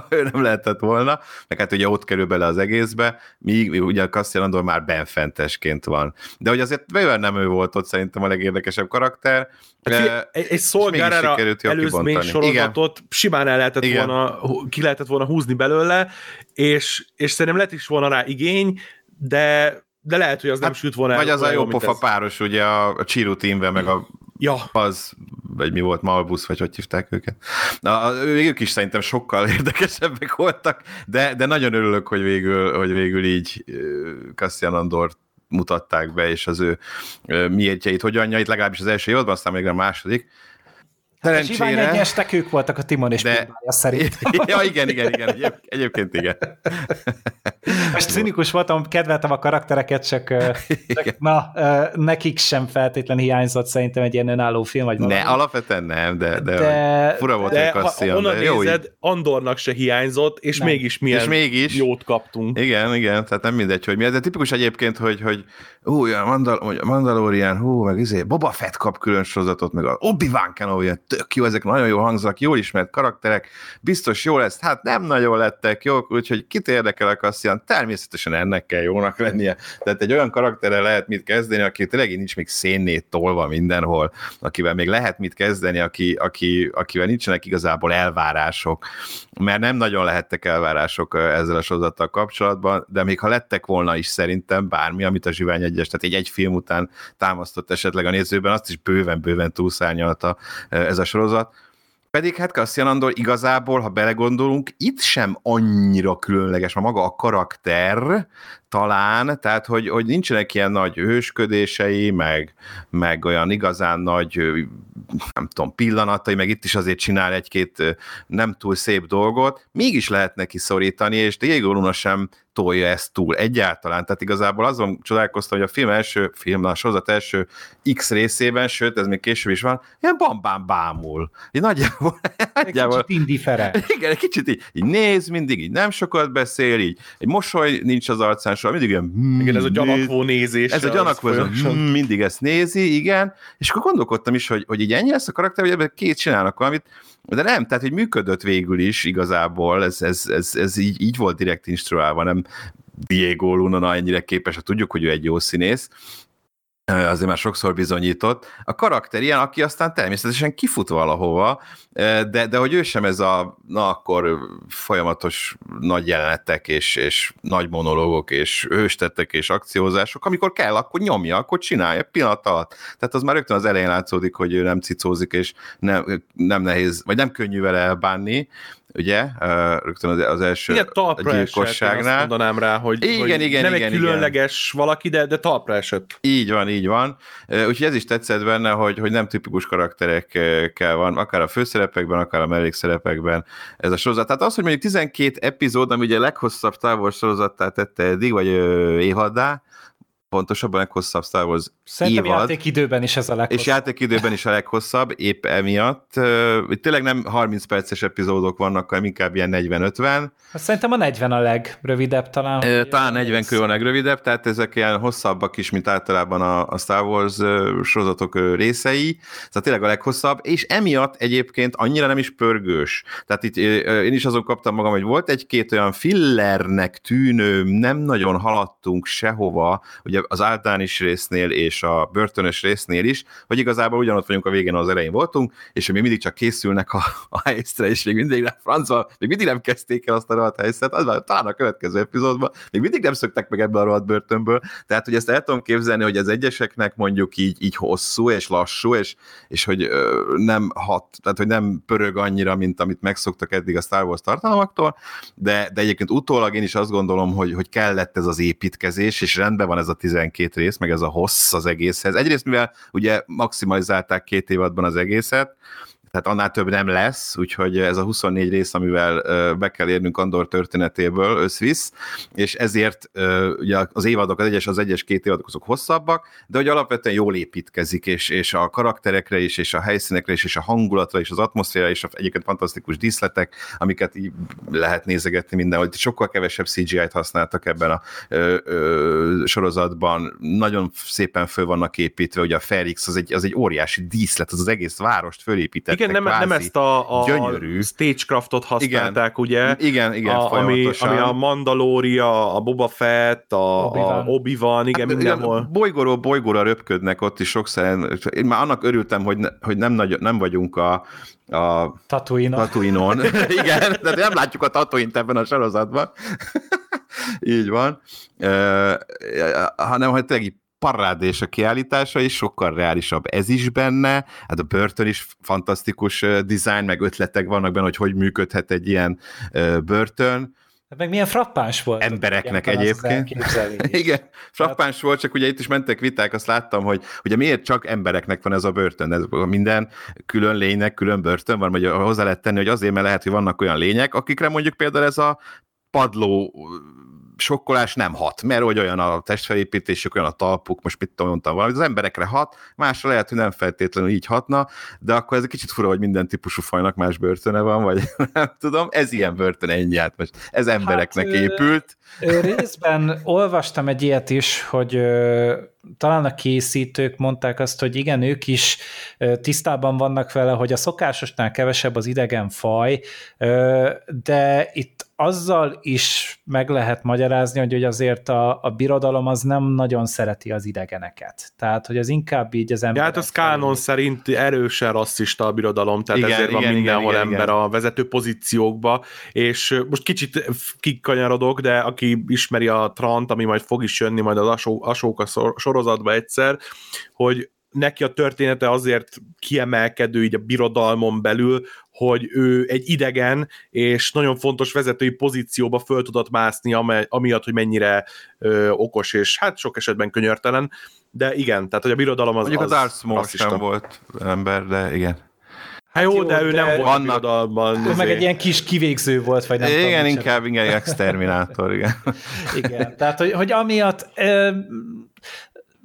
ő nem lehetett volna, meg hát ugye ott kerül bele az egészbe, míg ugye a Cassian Andor már benfentesként van. De hogy azért bőven nem ő volt ott szerintem a legérdekesebb karakter. Hát, egy, egy szolgára előzmény sorozatot Igen. simán el lehetett Igen. volna, ki lehetett volna húzni belőle, és, és szerintem lett is volna rá igény, de de lehet, hogy az hát, nem sült volna Vagy az a jó pofa páros, ugye a, a Chiru teamben, meg a ja. az, vagy mi volt, Malbusz, vagy hogy hívták őket. Na, ők is szerintem sokkal érdekesebbek voltak, de, de nagyon örülök, hogy végül, hogy végül így Cassian Andor mutatták be, és az ő miértjeit, hogyanjait, legalábbis az első évadban, aztán még a második, Szerencsére. Hát a egyestek ők voltak a Timon és de... szerint. ja, igen, igen, igen, egyéb, egyébként igen. Most cinikus voltam, kedveltem a karaktereket, csak, csak na, nekik sem feltétlen hiányzott szerintem egy ilyen önálló film, vagy valami. Ne, alapvetően nem, de, de, de fura volt de, a de jó, nézed, így. Andornak se hiányzott, és nem. mégis milyen és mégis, jót kaptunk. Igen, igen, tehát nem mindegy, hogy mi ez, de tipikus egyébként, hogy, hogy hú, a Mandal, Mandalorian, hú, meg izé, Boba Fett kap külön sorozatot, meg a Obi-Wan Kenobi, tök jó, ezek nagyon jó hangzak, jól ismert karakterek, biztos jó lesz, hát nem nagyon lettek jók, úgyhogy kit érdekel a Cassian, természetesen ennek kell jónak lennie. Tehát egy olyan karakterrel lehet mit kezdeni, aki tényleg nincs még szénnét tolva mindenhol, akivel még lehet mit kezdeni, aki, aki, akivel nincsenek igazából elvárások, mert nem nagyon lehettek elvárások ezzel a sorozattal kapcsolatban, de még ha lettek volna is szerintem bármi, amit a Zsivány egyes, tehát egy, egy film után támasztott esetleg a nézőben, azt is bőven-bőven túlszárnyalta ez a sorozat. Pedig hát Cassian Andor igazából, ha belegondolunk, itt sem annyira különleges, ma maga a karakter talán, tehát hogy, hogy nincsenek ilyen nagy hősködései, meg, meg olyan igazán nagy, nem tudom, pillanatai, meg itt is azért csinál egy-két nem túl szép dolgot, mégis lehet neki szorítani, és Diego Luna sem tolja ezt túl egyáltalán. Tehát igazából azon csodálkoztam, hogy a film első, film, a sorozat első X részében, sőt, ez még később is van, ilyen bambám bámul. Így nagyjából, nagyjából kicsit indifere. Igen, egy kicsit így, így néz mindig, így nem sokat beszél, így egy mosoly nincs az arcán, soha mindig ilyen... Mm, igen, ez a gyanakvó nézés. Ez a gyanakvó, ez a, mm, mindig ezt nézi, igen, és akkor gondolkodtam is, hogy, hogy így ennyi lesz a karakter, hogy ebben két csinálnak valamit, de nem, tehát hogy működött végül is igazából, ez, ez, ez, ez így, így volt direkt instruálva, nem Diego Luna ennyire képes, ha tudjuk, hogy ő egy jó színész, azért már sokszor bizonyított. A karakter ilyen, aki aztán természetesen kifut valahova, de, de hogy ő sem ez a, na akkor folyamatos nagy jelenetek, és, és nagy monológok, és őstettek, és akciózások, amikor kell, akkor nyomja, akkor csinálja pillanat alatt. Tehát az már rögtön az elején látszódik, hogy ő nem cicózik, és nem, nem nehéz, vagy nem könnyű vele elbánni, ugye, rögtön az, első igen, talpra gyilkosságnál. Esett, mondanám rá, hogy, igen, hogy igen, nem igen, egy különleges igen. valaki, de, de talpra esett. Így van, így van. Úgyhogy ez is tetszett benne, hogy, hogy nem tipikus karakterekkel van, akár a főszerepekben, akár a mellékszerepekben ez a sorozat. Tehát az, hogy mondjuk 12 epizód, ami ugye a leghosszabb távol sorozattá tette eddig, vagy évaddá, pontosabban a leghosszabb Star Wars Szerintem évad. játékidőben is ez a leghosszabb. És játékidőben is a leghosszabb, épp emiatt. Itt tényleg nem 30 perces epizódok vannak, hanem inkább ilyen 40-50. Hát szerintem a 40 a legrövidebb talán. E, talán 40 körül a legrövidebb, tehát ezek ilyen hosszabbak is, mint általában a, a Star Wars sorozatok részei. Tehát tényleg a leghosszabb, és emiatt egyébként annyira nem is pörgős. Tehát itt én is azon kaptam magam, hogy volt egy-két olyan fillernek tűnő, nem nagyon haladtunk sehova, ugye az általános résznél és a börtönös résznél is, hogy igazából ugyanott vagyunk a végén, az elején voltunk, és még mindig csak készülnek a, a helyzetre, és még mindig nem francba, még mindig nem kezdték el azt a rohadt helyzetet, az már talán a következő epizódban, még mindig nem szöktek meg ebből a rohadt börtönből, tehát hogy ezt el tudom képzelni, hogy az egyeseknek mondjuk így, így hosszú és lassú, és, és hogy ö, nem hat, tehát hogy nem pörög annyira, mint amit megszoktak eddig a Star Wars tartalmaktól, de, de egyébként utólag én is azt gondolom, hogy, hogy kellett ez az építkezés, és rendben van ez a 12 rész, meg ez a hossz az egészhez. Egyrészt, mivel ugye maximalizálták két évadban az egészet, tehát annál több nem lesz, úgyhogy ez a 24 rész, amivel be kell érnünk Andor történetéből összvisz, és ezért ugye az évadok, az egyes, az egyes két évadok azok hosszabbak, de hogy alapvetően jól építkezik, és, és a karakterekre is, és a helyszínekre is, és a hangulatra, és az atmoszféra, a, egyébként fantasztikus díszletek, amiket így lehet nézegetni mindenhol. Sokkal kevesebb CGI-t használtak ebben a ö, ö, sorozatban, nagyon szépen föl vannak építve, ugye a Ferix az egy, az egy óriási díszlet, az az egész várost fölépített igen, nem, nem ezt a, a gyönyörű. stagecraftot használták, igen. ugye? Igen, igen, a, ami, ami a Mandalória, a Boba Fett, a Obi-Wan, a Obi-Wan igen, hát, mindenhol. Bolygóról bolygóra röpködnek ott is sokszor. Én már annak örültem, hogy, ne, hogy nem, nagy, nem vagyunk a, a Tatooine-on. Tatooine-on. igen, de nem látjuk a Tatooine-t ebben a sorozatban. Így van. Uh, hanem, hogy tényleg parádés a kiállítása is, sokkal reálisabb ez is benne, hát a börtön is fantasztikus design, meg ötletek vannak benne, hogy hogy működhet egy ilyen börtön, Hát meg milyen frappáns volt. Embereknek egyébként. Igen, frappáns hát... volt, csak ugye itt is mentek viták, azt láttam, hogy ugye miért csak embereknek van ez a börtön. Ez minden külön lénynek külön börtön van, vagy hozzá lehet tenni, hogy azért, mert lehet, hogy vannak olyan lények, akikre mondjuk például ez a padló sokkolás nem hat, mert hogy olyan a testfelépítésük, olyan a talpuk, most mit tudom, mondtam valamit, az emberekre hat, másra lehet, hogy nem feltétlenül így hatna, de akkor ez egy kicsit fura, hogy minden típusú fajnak más börtöne van, vagy nem tudom, ez ilyen börtön ennyi át most. Ez embereknek hát, épült. Részben olvastam egy ilyet is, hogy talán a készítők mondták azt, hogy igen, ők is tisztában vannak vele, hogy a szokásosnál kevesebb az idegen faj, de itt azzal is meg lehet magyarázni, hogy, hogy azért a, a birodalom az nem nagyon szereti az idegeneket. Tehát, hogy az inkább így az ember. Ja, hát az kánon szerint erősen rasszista a birodalom, tehát igen, ezért igen, van mindenhol igen, ember igen. a vezető pozíciókba, és most kicsit kikanyarodok, de aki ismeri a Trant, ami majd fog is jönni majd az Asó, Asóka sorozatba egyszer, hogy neki a története azért kiemelkedő így a birodalmon belül, hogy ő egy idegen, és nagyon fontos vezetői pozícióba föl tudott mászni, amiatt, hogy mennyire ö, okos, és hát sok esetben könyörtelen, de igen, tehát hogy a birodalom az Mondjuk az, az sem volt ember, de igen. Hát jó, de ő de nem volt vannak, birodalban. Ő meg egy ilyen kis kivégző volt, vagy nem Igen, tudom, inkább, igen, exterminátor, igen. igen, tehát hogy, hogy amiatt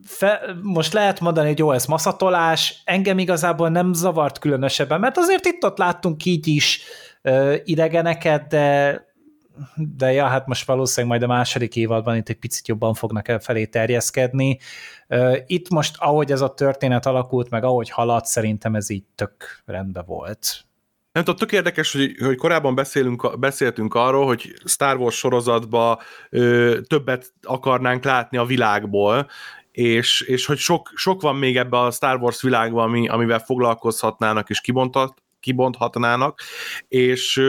fe, most lehet mondani, hogy jó, ez maszatolás, engem igazából nem zavart különösebben, mert azért itt-ott láttunk így is uh, idegeneket, de de ja, hát most valószínűleg majd a második évadban itt egy picit jobban fognak el felé terjeszkedni. Itt most, ahogy ez a történet alakult, meg ahogy haladt, szerintem ez így tök rendben volt. Nem tudom, tök érdekes, hogy, hogy korábban beszélünk, beszéltünk arról, hogy Star Wars sorozatba ö, többet akarnánk látni a világból, és, és hogy sok, sok van még ebbe a Star Wars világban, ami, amivel foglalkozhatnának és kibontat, kibonthatnának, és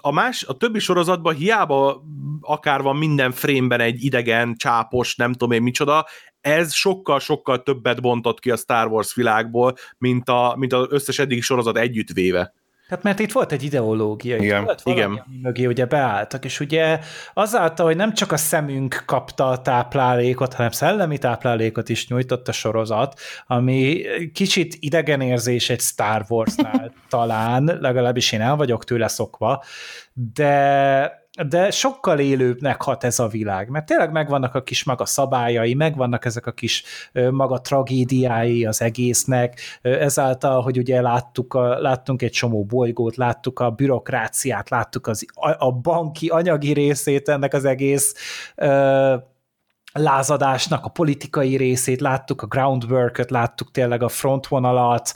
a, más, a többi sorozatban hiába akár van minden frémben egy idegen, csápos, nem tudom én micsoda, ez sokkal-sokkal többet bontott ki a Star Wars világból, mint, a, mint az összes eddigi sorozat együttvéve. Hát mert itt volt egy ideológia, igen, itt volt valami, igen. mögé ugye beálltak, és ugye azáltal, hogy nem csak a szemünk kapta a táplálékot, hanem szellemi táplálékot is nyújtott a sorozat, ami kicsit idegenérzés egy Star Warsnál talán, legalábbis én el vagyok tőle szokva, de de sokkal élőbbnek hat ez a világ, mert tényleg megvannak a kis maga szabályai, megvannak ezek a kis maga tragédiái az egésznek, ezáltal, hogy ugye láttuk a, láttunk egy csomó bolygót, láttuk a bürokráciát, láttuk az, a, a banki anyagi részét ennek az egész ö, lázadásnak a politikai részét, láttuk a groundwork láttuk tényleg a frontvonalat,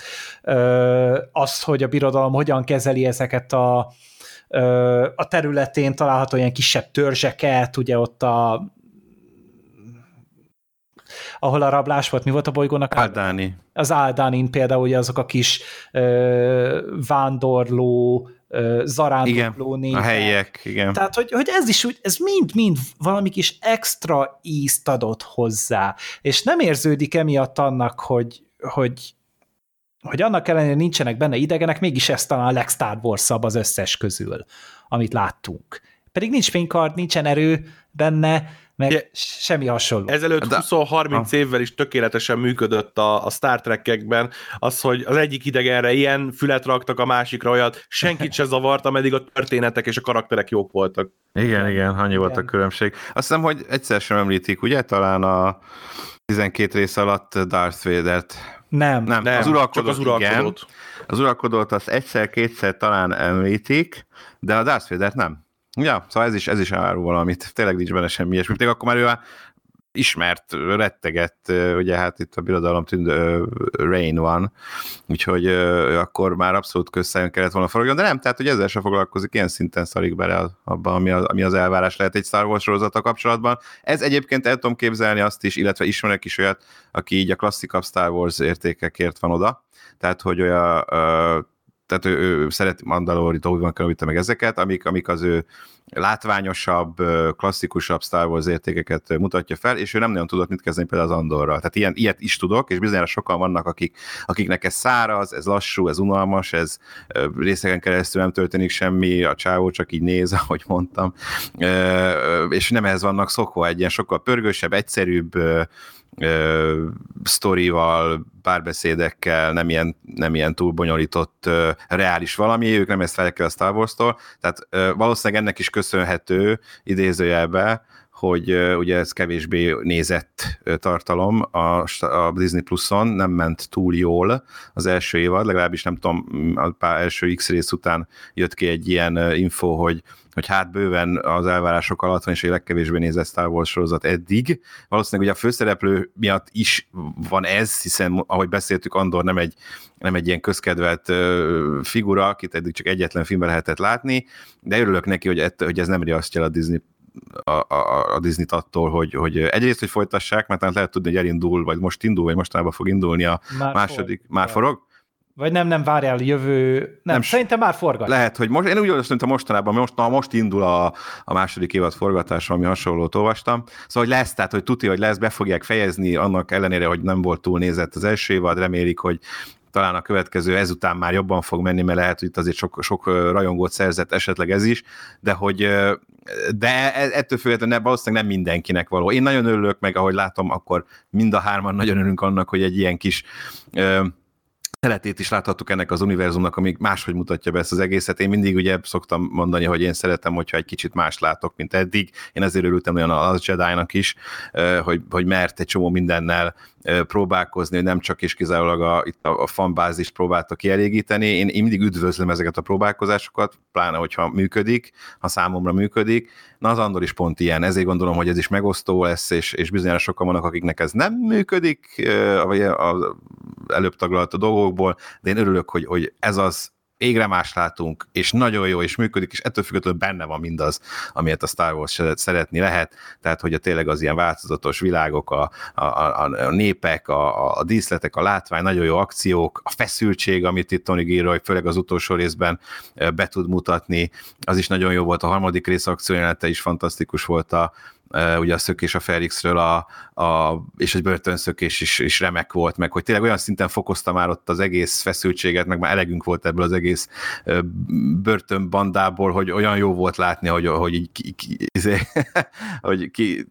azt, hogy a birodalom hogyan kezeli ezeket a a területén található ilyen kisebb törzseket, ugye ott a ahol a rablás volt, mi volt a bolygónak? Aldáni. Az Aldánin például ugye azok a kis ö, vándorló, zarándokló igen, a helyiek, igen. Tehát, hogy, hogy ez is úgy, ez mind-mind valami kis extra ízt adott hozzá, és nem érződik emiatt annak, hogy, hogy hogy annak ellenére nincsenek benne idegenek, mégis ez talán a legstar wars az összes közül, amit láttunk. Pedig nincs fénykard, nincsen erő benne, meg ja, semmi hasonló. Ezelőtt 20-30 évvel is tökéletesen működött a, a Star Trek-ekben az, hogy az egyik idegenre ilyen fület raktak, a másikra olyat, senkit se zavart, ameddig a történetek és a karakterek jók voltak. Igen, igen, annyi igen. volt a különbség. Azt hiszem, hogy egyszer sem említik, ugye, talán a 12 rész alatt Darth Vader-t. Nem, nem, nem az uralkodót, az uralkodót. Igen. Az uralkodót azt egyszer-kétszer talán említik, de a Darth Vader-t nem. Ja, szóval ez is, ez is árul valamit. Tényleg nincs benne semmi ilyesmi. Tényleg akkor már ő ismert, rettegett, ugye hát itt a birodalom tűnd, Rain van, úgyhogy akkor már abszolút közszájon kellett volna forogjon, de nem, tehát hogy ezzel se foglalkozik, ilyen szinten szarik bele abban, ami az, ami az elvárás lehet egy Star Wars sorozata kapcsolatban. Ez egyébként el tudom képzelni azt is, illetve ismerek is olyat, aki így a klasszikabb Star Wars értékekért van oda, tehát hogy olyan tehát ő, ő szereti Mandalori, Obi-Wan kenobi meg ezeket, amik, amik az ő látványosabb, klasszikusabb Star Wars értékeket mutatja fel, és ő nem nagyon tudott mit kezdeni például az Andorral. Tehát ilyen, ilyet is tudok, és bizonyára sokan vannak, akik, akiknek ez száraz, ez lassú, ez unalmas, ez részeken keresztül nem történik semmi, a csávó csak így néz, ahogy mondtam, és nem ez vannak szokva, egy ilyen sokkal pörgősebb, egyszerűbb, ö, sztorival, párbeszédekkel, nem ilyen, nem ilyen túl bonyolított ö, reális valami, ők nem ezt felek a Star Wars-tól, tehát ö, valószínűleg ennek is köszönhető idézőjelbe, hogy ugye ez kevésbé nézett tartalom a, a Disney Plus-on, nem ment túl jól az első évad, legalábbis nem tudom, a pár első X rész után jött ki egy ilyen info, hogy hogy hát bőven az elvárások alatt van, és egy legkevésbé nézett Star Wars sorozat eddig. Valószínűleg ugye a főszereplő miatt is van ez, hiszen ahogy beszéltük, Andor nem egy, nem egy ilyen közkedvelt figura, akit eddig csak egyetlen filmben lehetett látni, de örülök neki, hogy, ett, hogy ez nem riasztja a Disney a, a, a Disney-t attól, hogy, hogy egyrészt, hogy folytassák, mert lehet tudni, hogy elindul, vagy most indul, vagy mostanában fog indulni a már második, for, már forog? Vagy nem, nem, várjál, jövő... Nem, nem szerintem már forgat. Lehet, hogy most, én úgy azt mondtam mostanában, most, na, most indul a, a második évad forgatása, ami hasonlót olvastam. Szóval, hogy lesz, tehát, hogy tuti, hogy lesz, be fogják fejezni, annak ellenére, hogy nem volt túl nézett az első évad, remélik, hogy talán a következő ezután már jobban fog menni, mert lehet, hogy itt azért sok, sok rajongót szerzett esetleg ez is, de hogy de e, ettől függetlenül valószínűleg nem mindenkinek való. Én nagyon örülök, meg ahogy látom, akkor mind a hárman nagyon örülünk annak, hogy egy ilyen kis szeletét is láthattuk ennek az univerzumnak, ami máshogy mutatja be ezt az egészet. Én mindig ugye szoktam mondani, hogy én szeretem, hogyha egy kicsit más látok, mint eddig. Én ezért örültem olyan az Jedi-nak is, hogy, hogy mert egy csomó mindennel próbálkozni, nem csak és kizárólag a, itt a, a fanbázist próbálta kielégíteni. Én, én mindig üdvözlöm ezeket a próbálkozásokat, pláne, hogyha működik, ha számomra működik. Na, az Andor is pont ilyen, ezért gondolom, hogy ez is megosztó lesz, és, és bizonyára sokan vannak, akiknek ez nem működik, vagy az előbb taglalt dolgokból, de én örülök, hogy, hogy ez az, égre más látunk, és nagyon jó, és működik, és ettől függetlenül benne van mindaz, amilyet a Star Wars szeretni lehet, tehát hogy a tényleg az ilyen változatos világok, a, a, a, a népek, a, a díszletek, a látvány, nagyon jó akciók, a feszültség, amit itt Tony Gilroy főleg az utolsó részben be tud mutatni, az is nagyon jó volt, a harmadik rész akciójelente is fantasztikus volt a, ugye a szökés a Felixről, a, a, és egy börtönszökés is, is remek volt, meg hogy tényleg olyan szinten fokozta már ott az egész feszültséget, meg már elegünk volt ebből az egész börtönbandából, hogy olyan jó volt látni, hogy, hogy így ki, ki, izé, hogy ki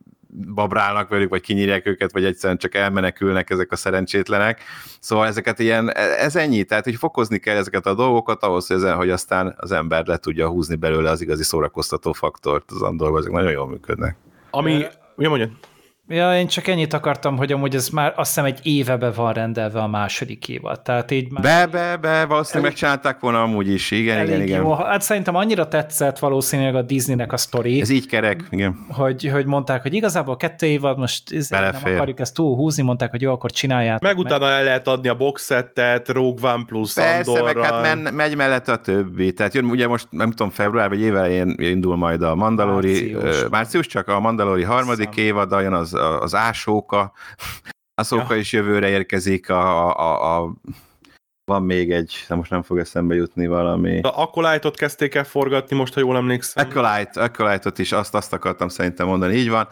babrálnak velük, vagy kinyírják őket, vagy egyszerűen csak elmenekülnek ezek a szerencsétlenek. Szóval ezeket ilyen, ez ennyi, tehát hogy fokozni kell ezeket a dolgokat ahhoz, hogy, ezen, hogy aztán az ember le tudja húzni belőle az igazi szórakoztató faktort az andorban, ezek nagyon jól működnek. Ami, ugye mondjad? Ja, én csak ennyit akartam, hogy amúgy ez már azt hiszem egy évebe van rendelve a második évad. Tehát így már... Be, be, be, valószínűleg elég, megcsinálták volna amúgy is, igen, igen, igen. Jó. Hát szerintem annyira tetszett valószínűleg a Disneynek a sztori. Ez így kerek, igen. Hogy, hogy mondták, hogy igazából kettő évad most Belefér. nem akarjuk ezt túl húzni, mondták, hogy jó, akkor csinálják. Meg utána el lehet adni a boxettet, Rogue One plus Persze, Andorral. meg hát men, megy mellett a többi. Tehát jön, ugye most nem tudom, február vagy évelején indul majd a Mandalori, március, március csak a Mandalori harmadik évad, jön az az Ásóka, Ásóka ja. is jövőre érkezik, a, a, a van még egy, de most nem fog eszembe jutni valami. A Acolyte-ot kezdték el forgatni most, ha jól emlékszem. Acolyte, Acolyte-ot is, azt, azt akartam szerintem mondani, így van.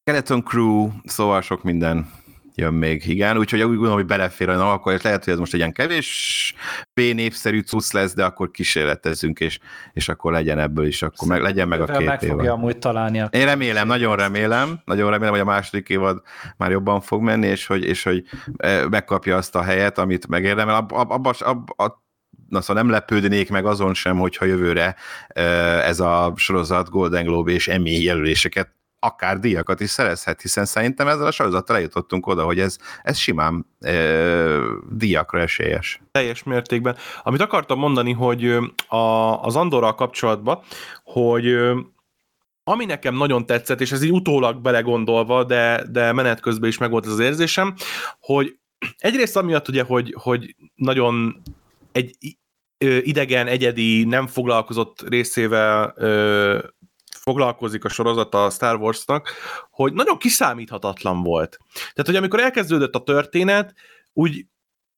Skeleton Crew, szóval sok minden jön még, igen, úgyhogy úgy gondolom, hogy belefér a nap, akkor lehet, hogy ez most egy ilyen kevés népszerű cusz lesz, de akkor kísérletezzünk, és, és akkor legyen ebből is, akkor meg, legyen meg a két meg évad. fogja amúgy találni. A Én remélem, nagyon remélem, nagyon remélem, hogy a második évad már jobban fog menni, és hogy, és hogy eh, megkapja azt a helyet, amit megérdemel. Ab, ab, ab, ab, ab, na szóval nem lepődnék meg azon sem, hogyha jövőre eh, ez a sorozat Golden Globe és Emmy jelöléseket akár díjakat is szerezhet, hiszen szerintem ezzel a sorozattal eljutottunk oda, hogy ez, ez simán e, díjakra esélyes. Teljes mértékben. Amit akartam mondani, hogy a, az Andorral kapcsolatban, hogy ami nekem nagyon tetszett, és ez így utólag belegondolva, de, de menet közben is megvolt az érzésem, hogy egyrészt amiatt ugye, hogy, hogy nagyon egy idegen, egyedi, nem foglalkozott részével foglalkozik a sorozat a Star Wars-nak, hogy nagyon kiszámíthatatlan volt. Tehát, hogy amikor elkezdődött a történet, úgy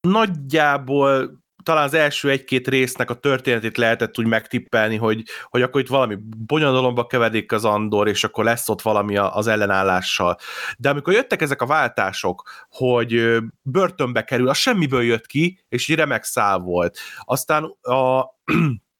nagyjából talán az első egy-két résznek a történetét lehetett úgy megtippelni, hogy, hogy akkor itt valami bonyodalomba keverik az Andor, és akkor lesz ott valami az ellenállással. De amikor jöttek ezek a váltások, hogy börtönbe kerül, az semmiből jött ki, és egy remek szál volt. Aztán a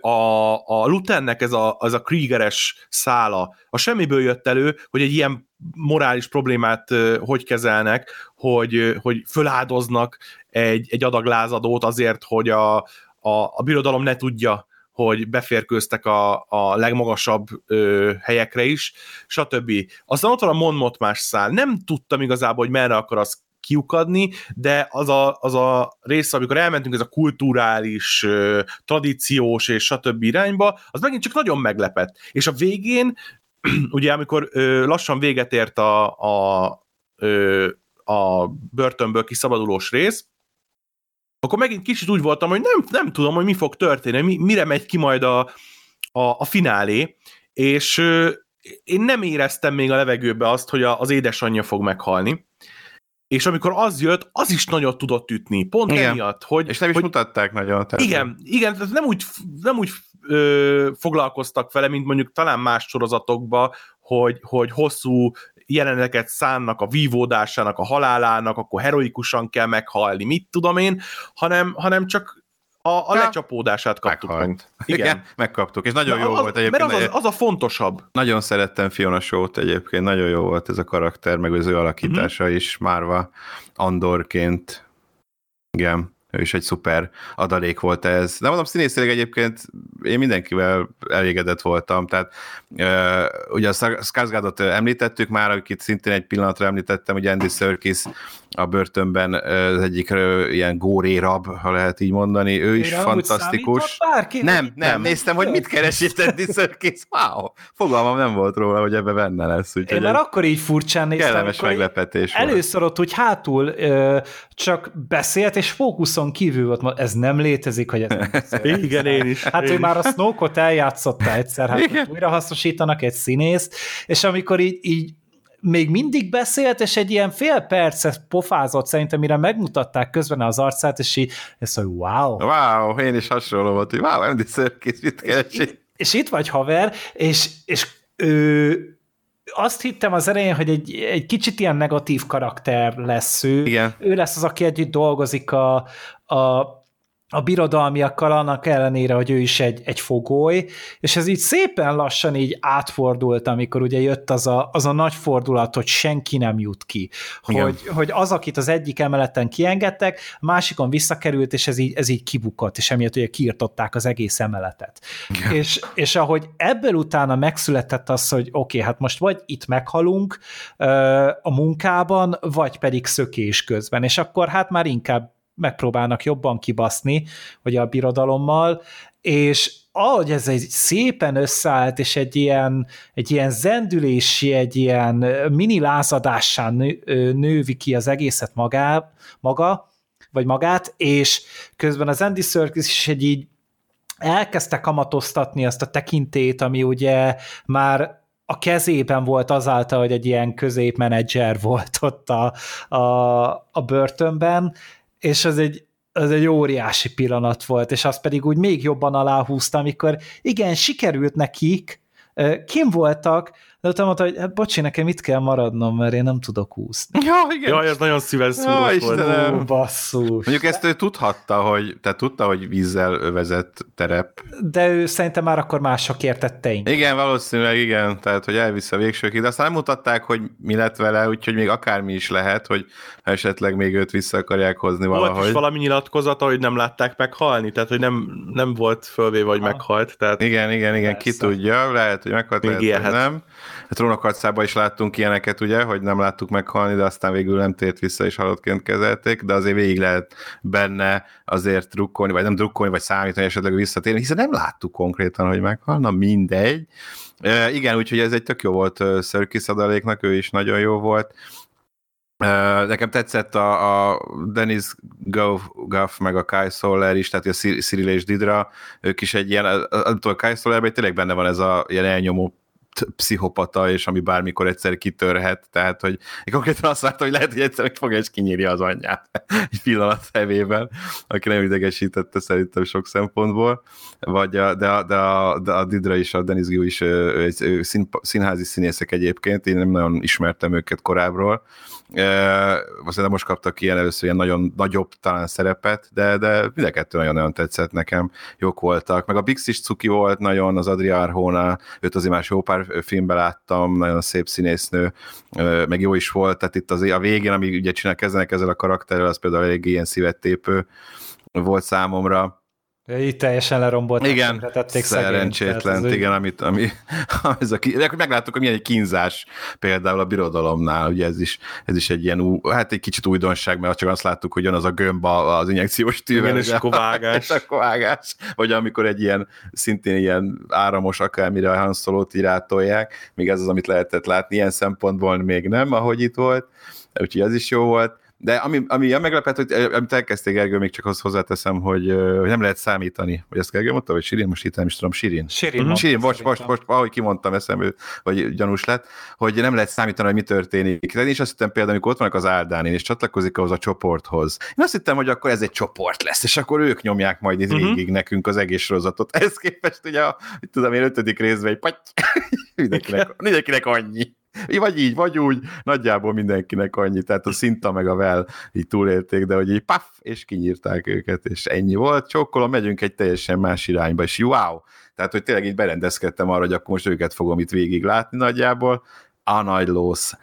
a, a Lutennek ez a, az a Kriegeres szála, a semmiből jött elő, hogy egy ilyen morális problémát hogy kezelnek, hogy, hogy föláldoznak egy, egy adag lázadót azért, hogy a, a, a birodalom ne tudja, hogy beférkőztek a, a legmagasabb ö, helyekre is, stb. Aztán ott van a Monmot más szál. Nem tudtam igazából, hogy merre akar az kiukadni, de az a, az a rész, amikor elmentünk ez a kulturális, tradíciós és stb. irányba, az megint csak nagyon meglepett. És a végén, ugye amikor lassan véget ért a, a, a börtönből kiszabadulós rész, akkor megint kicsit úgy voltam, hogy nem, nem tudom, hogy mi fog történni, mi, mire megy ki majd a, a, a finálé, és én nem éreztem még a levegőbe azt, hogy a, az édesanyja fog meghalni és amikor az jött, az is nagyot tudott ütni, pont igen. emiatt, hogy... És nem is hogy, mutatták nagyon. Tehát igen, igen, tehát nem úgy, nem úgy ö, foglalkoztak vele, mint mondjuk talán más sorozatokba, hogy, hogy hosszú jeleneteket szánnak a vívódásának, a halálának, akkor heroikusan kell meghalni, mit tudom én, hanem, hanem csak a, a ja. lecsapódását kaptuk Meghalt. meg. Igen. Igen, megkaptuk, és nagyon Na, jó az, volt egyébként. Mert az, az, az a fontosabb. Nagyon szerettem Fiona Shaw-t egyébként, nagyon jó volt ez a karakter, meg az ő alakítása uh-huh. is, Márva Andorként. Igen ő is egy szuper adalék volt ez. De mondom, színészileg egyébként én mindenkivel elégedett voltam, tehát uh, ugye a Skarsgårdot említettük már, akit szintén egy pillanatra említettem, hogy Andy Serkis a börtönben az egyik ilyen góré rab, ha lehet így mondani, ő is Én fantasztikus. Bárki, nem, nem, nem, néztem, hogy mit keres itt Andy Serkis, wow, fogalmam nem volt róla, hogy ebbe benne lesz. Úgyhogy Én már akkor így furcsán néztem, kellemes meglepetés Először ott, hogy hátul ö, csak beszélt, és fókuszon kívül volt, ez nem létezik, hogy ez nem Igen, én is. Hát én ő már a Snoke-ot eljátszotta egyszer, hát újra hasznosítanak egy színészt, és amikor így, így még mindig beszélt, és egy ilyen fél percet pofázott szerintem, mire megmutatták közben az arcát, és így, ez hogy wow. Wow, én is hasonló volt, hogy wow, Andy Serkis, mit keresik. És, és itt vagy haver, és, és ő, azt hittem az elején, hogy egy, egy kicsit ilyen negatív karakter lesz ő. Igen. Ő lesz az, aki együtt dolgozik a, a a birodalmiakkal annak ellenére, hogy ő is egy, egy fogoly, és ez így szépen lassan így átfordult, amikor ugye jött az a, az a nagy fordulat, hogy senki nem jut ki. Hogy, hogy az, akit az egyik emeleten kiengedtek, a másikon visszakerült, és ez így, ez így kibukott, és emiatt ugye kiirtották az egész emeletet. És, és ahogy ebből utána megszületett az, hogy oké, okay, hát most vagy itt meghalunk a munkában, vagy pedig szökés közben, és akkor hát már inkább megpróbálnak jobban kibaszni, hogy a birodalommal, és ahogy ez egy szépen összeállt, és egy ilyen, egy ilyen zendülési, egy ilyen mini lázadássán nő, nővi ki az egészet magá, maga, vagy magát, és közben az Andy Serkis is egy így elkezdte kamatoztatni azt a tekintét, ami ugye már a kezében volt azáltal, hogy egy ilyen középmenedzser volt ott a, a, a börtönben, és az egy, az egy óriási pillanat volt, és az pedig úgy még jobban aláhúzta, amikor igen, sikerült nekik, kim voltak, de utána mondta, hogy hát bocsi, nekem itt kell maradnom, mert én nem tudok úszni. Ja, igen. Jaj, ez nagyon szíves szúros ja, volt. Ó, basszus. Mondjuk ezt ő tudhatta, hogy, tehát tudta, hogy vízzel övezett terep. De ő szerintem már akkor mások értette Igen, valószínűleg igen, tehát hogy elvisz a végsőkig, de aztán nem mutatták, hogy mi lett vele, úgyhogy még akármi is lehet, hogy esetleg még őt vissza akarják hozni volt valahogy. Volt is valami nyilatkozata, hogy nem látták meghalni, tehát hogy nem, nem volt fölvéve, hogy meghalt. Tehát... Igen, igen, igen, Persze. ki tudja, lehet, hogy meghalt, még lehet, hogy nem. A trónokarcában is láttunk ilyeneket, ugye, hogy nem láttuk meghalni, de aztán végül nem tért vissza, és halottként kezelték, de azért végig lehet benne azért drukkolni, vagy nem drukkolni, vagy számítani, esetleg visszatérni, hiszen nem láttuk konkrétan, hogy meghalna, mindegy. E, igen, úgyhogy ez egy tök jó volt Szörkis adaléknak, ő is nagyon jó volt. Uh, nekem tetszett a, a Dennis Goff, Goff meg a Kai Soler is, tehát a Cyril és Didra, ők is egy ilyen, a Kai Solerben tényleg benne van ez a ilyen elnyomó pszichopata, és ami bármikor egyszer kitörhet, tehát, hogy én konkrétan azt vártam, hogy lehet, hogy egyszer meg fogja és kinyírja az anyját egy pillanat hevében, aki nem idegesítette szerintem sok szempontból, vagy a, de, a, de, a, de a Didra is, a Denis Giu is ő, ő, szín, színházi színészek egyébként, én nem nagyon ismertem őket korábbról, Aztán most kaptak ilyen először ilyen nagyon nagyobb talán szerepet, de, de mind a kettő nagyon-nagyon tetszett nekem, jók voltak. Meg a Bix is cuki volt nagyon, az Adria Arjona, őt azért már jó pár filmben láttam, nagyon szép színésznő, meg jó is volt, tehát itt az a végén, ami ugye csinál, kezdenek ezzel a karakterrel, az például elég ilyen szívettépő volt számomra itt teljesen lerombolt. Igen, szerencsétlen, igen, úgy... amit, ami, ez a, de megláttuk, hogy milyen egy kínzás például a birodalomnál, ugye ez is, ez is egy ilyen, ú, hát egy kicsit újdonság, mert csak azt láttuk, hogy jön az a gömb az injekciós tűvel. Igen, és akkor vágás. És akkor vágás. Vagy amikor egy ilyen, szintén ilyen áramos akármire a Han Solo-t irátolják, még ez az, amit lehetett látni, ilyen szempontból még nem, ahogy itt volt, úgyhogy ez is jó volt de ami, ami a meglepett, hogy amit elkezdték Gergő, még csak azt hozzáteszem, hogy, hogy nem lehet számítani. Vagy ezt Gergő mondta, vagy Sirin? Most itt nem is tudom, Sirin. Sirin, uh-huh. Sirin bocs, bocs, bocs, ahogy kimondtam eszembe, vagy gyanús lett, hogy nem lehet számítani, hogy mi történik. De én is azt hittem például, amikor ott vannak az Áldánén, és csatlakozik ahhoz a csoporthoz. Én azt hittem, hogy akkor ez egy csoport lesz, és akkor ők nyomják majd itt uh-huh. végig nekünk az egész sorozatot. Ez képest ugye a, tudom én, ötödik részben egy paty, mindenkinek, mindenkinek annyi. Vagy így, vagy úgy, nagyjából mindenkinek annyi, tehát a Szinta meg a Vel így túlélték, de hogy így paf, és kinyírták őket, és ennyi volt, csokkolom, megyünk egy teljesen más irányba, és wow! Tehát, hogy tényleg így berendezkedtem arra, hogy akkor most őket fogom itt végig látni nagyjából, a nagy lósz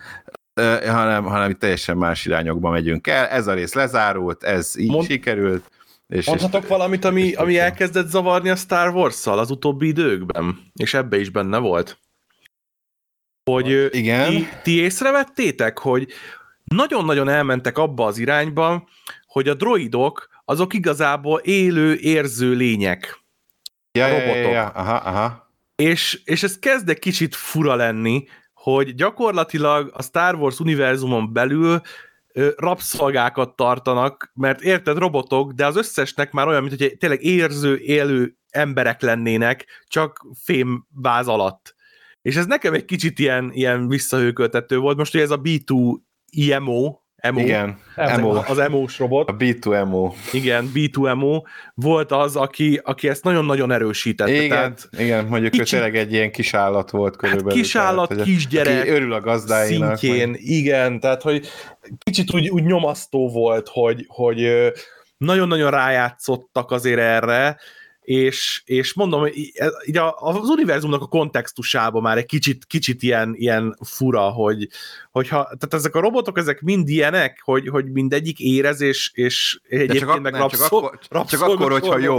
hanem, hanem teljesen más irányokba megyünk el. Ez a rész lezárult, ez így Mond, sikerült. És, mondhatok és, valamit, ami, ami elkezdett zavarni a Star Wars-szal az utóbbi időkben? És ebbe is benne volt? Hogy Igen. Ti, ti észrevettétek, hogy nagyon-nagyon elmentek abba az irányba, hogy a droidok azok igazából élő, érző lények. Ja, robotok. Ja, ja, ja. Aha, aha. És, és ez kezd egy kicsit fura lenni, hogy gyakorlatilag a Star Wars univerzumon belül rabszolgákat tartanak, mert érted, robotok, de az összesnek már olyan, mint hogy tényleg érző, élő emberek lennének, csak fémváz alatt. És ez nekem egy kicsit ilyen, ilyen visszahőköltető volt. Most ugye ez a B2 IMO, Emo, Igen, Emo. az Emo-s robot. A B2 Emo. Igen, B2 Emo volt az, aki, aki ezt nagyon-nagyon erősítette. Igen, tehát igen mondjuk kicsi, ő tényleg egy ilyen kis állat volt hát körülbelül. Hát kis állat, tehát, kisgyerek. Aki örül a gazdáinak. Szintjén, meg. igen, tehát hogy kicsit úgy, úgy nyomasztó volt, hogy, hogy nagyon-nagyon rájátszottak azért erre, és, és mondom, így az univerzumnak a kontextusában már egy kicsit, kicsit ilyen, ilyen fura, hogy, hogyha, tehát ezek a robotok, ezek mind ilyenek, hogy, hogy mindegyik érez, és, és egyébként csak, meg csak, akkor, csak akkor, hogyha jó.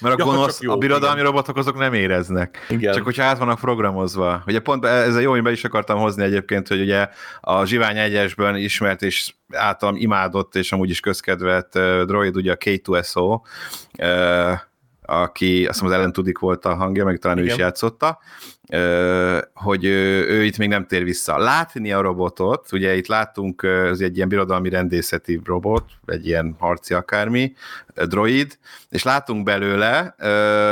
Mert a ja, gonosz, jó, a birodalmi igen. robotok azok nem éreznek. Igen. Csak hogyha át vannak programozva. Ugye pont ez a jó, én be is akartam hozni egyébként, hogy ugye a Zsivány egyesben ismert és általam imádott, és amúgy is közkedvelt uh, droid, ugye a K2SO, uh, aki azt hiszem az Ellen Tudik volt a hangja, meg talán Igen. ő is játszotta, hogy ő, itt még nem tér vissza. Látni a robotot, ugye itt láttunk, ez egy ilyen birodalmi rendészeti robot, egy ilyen harci akármi, droid, és látunk belőle,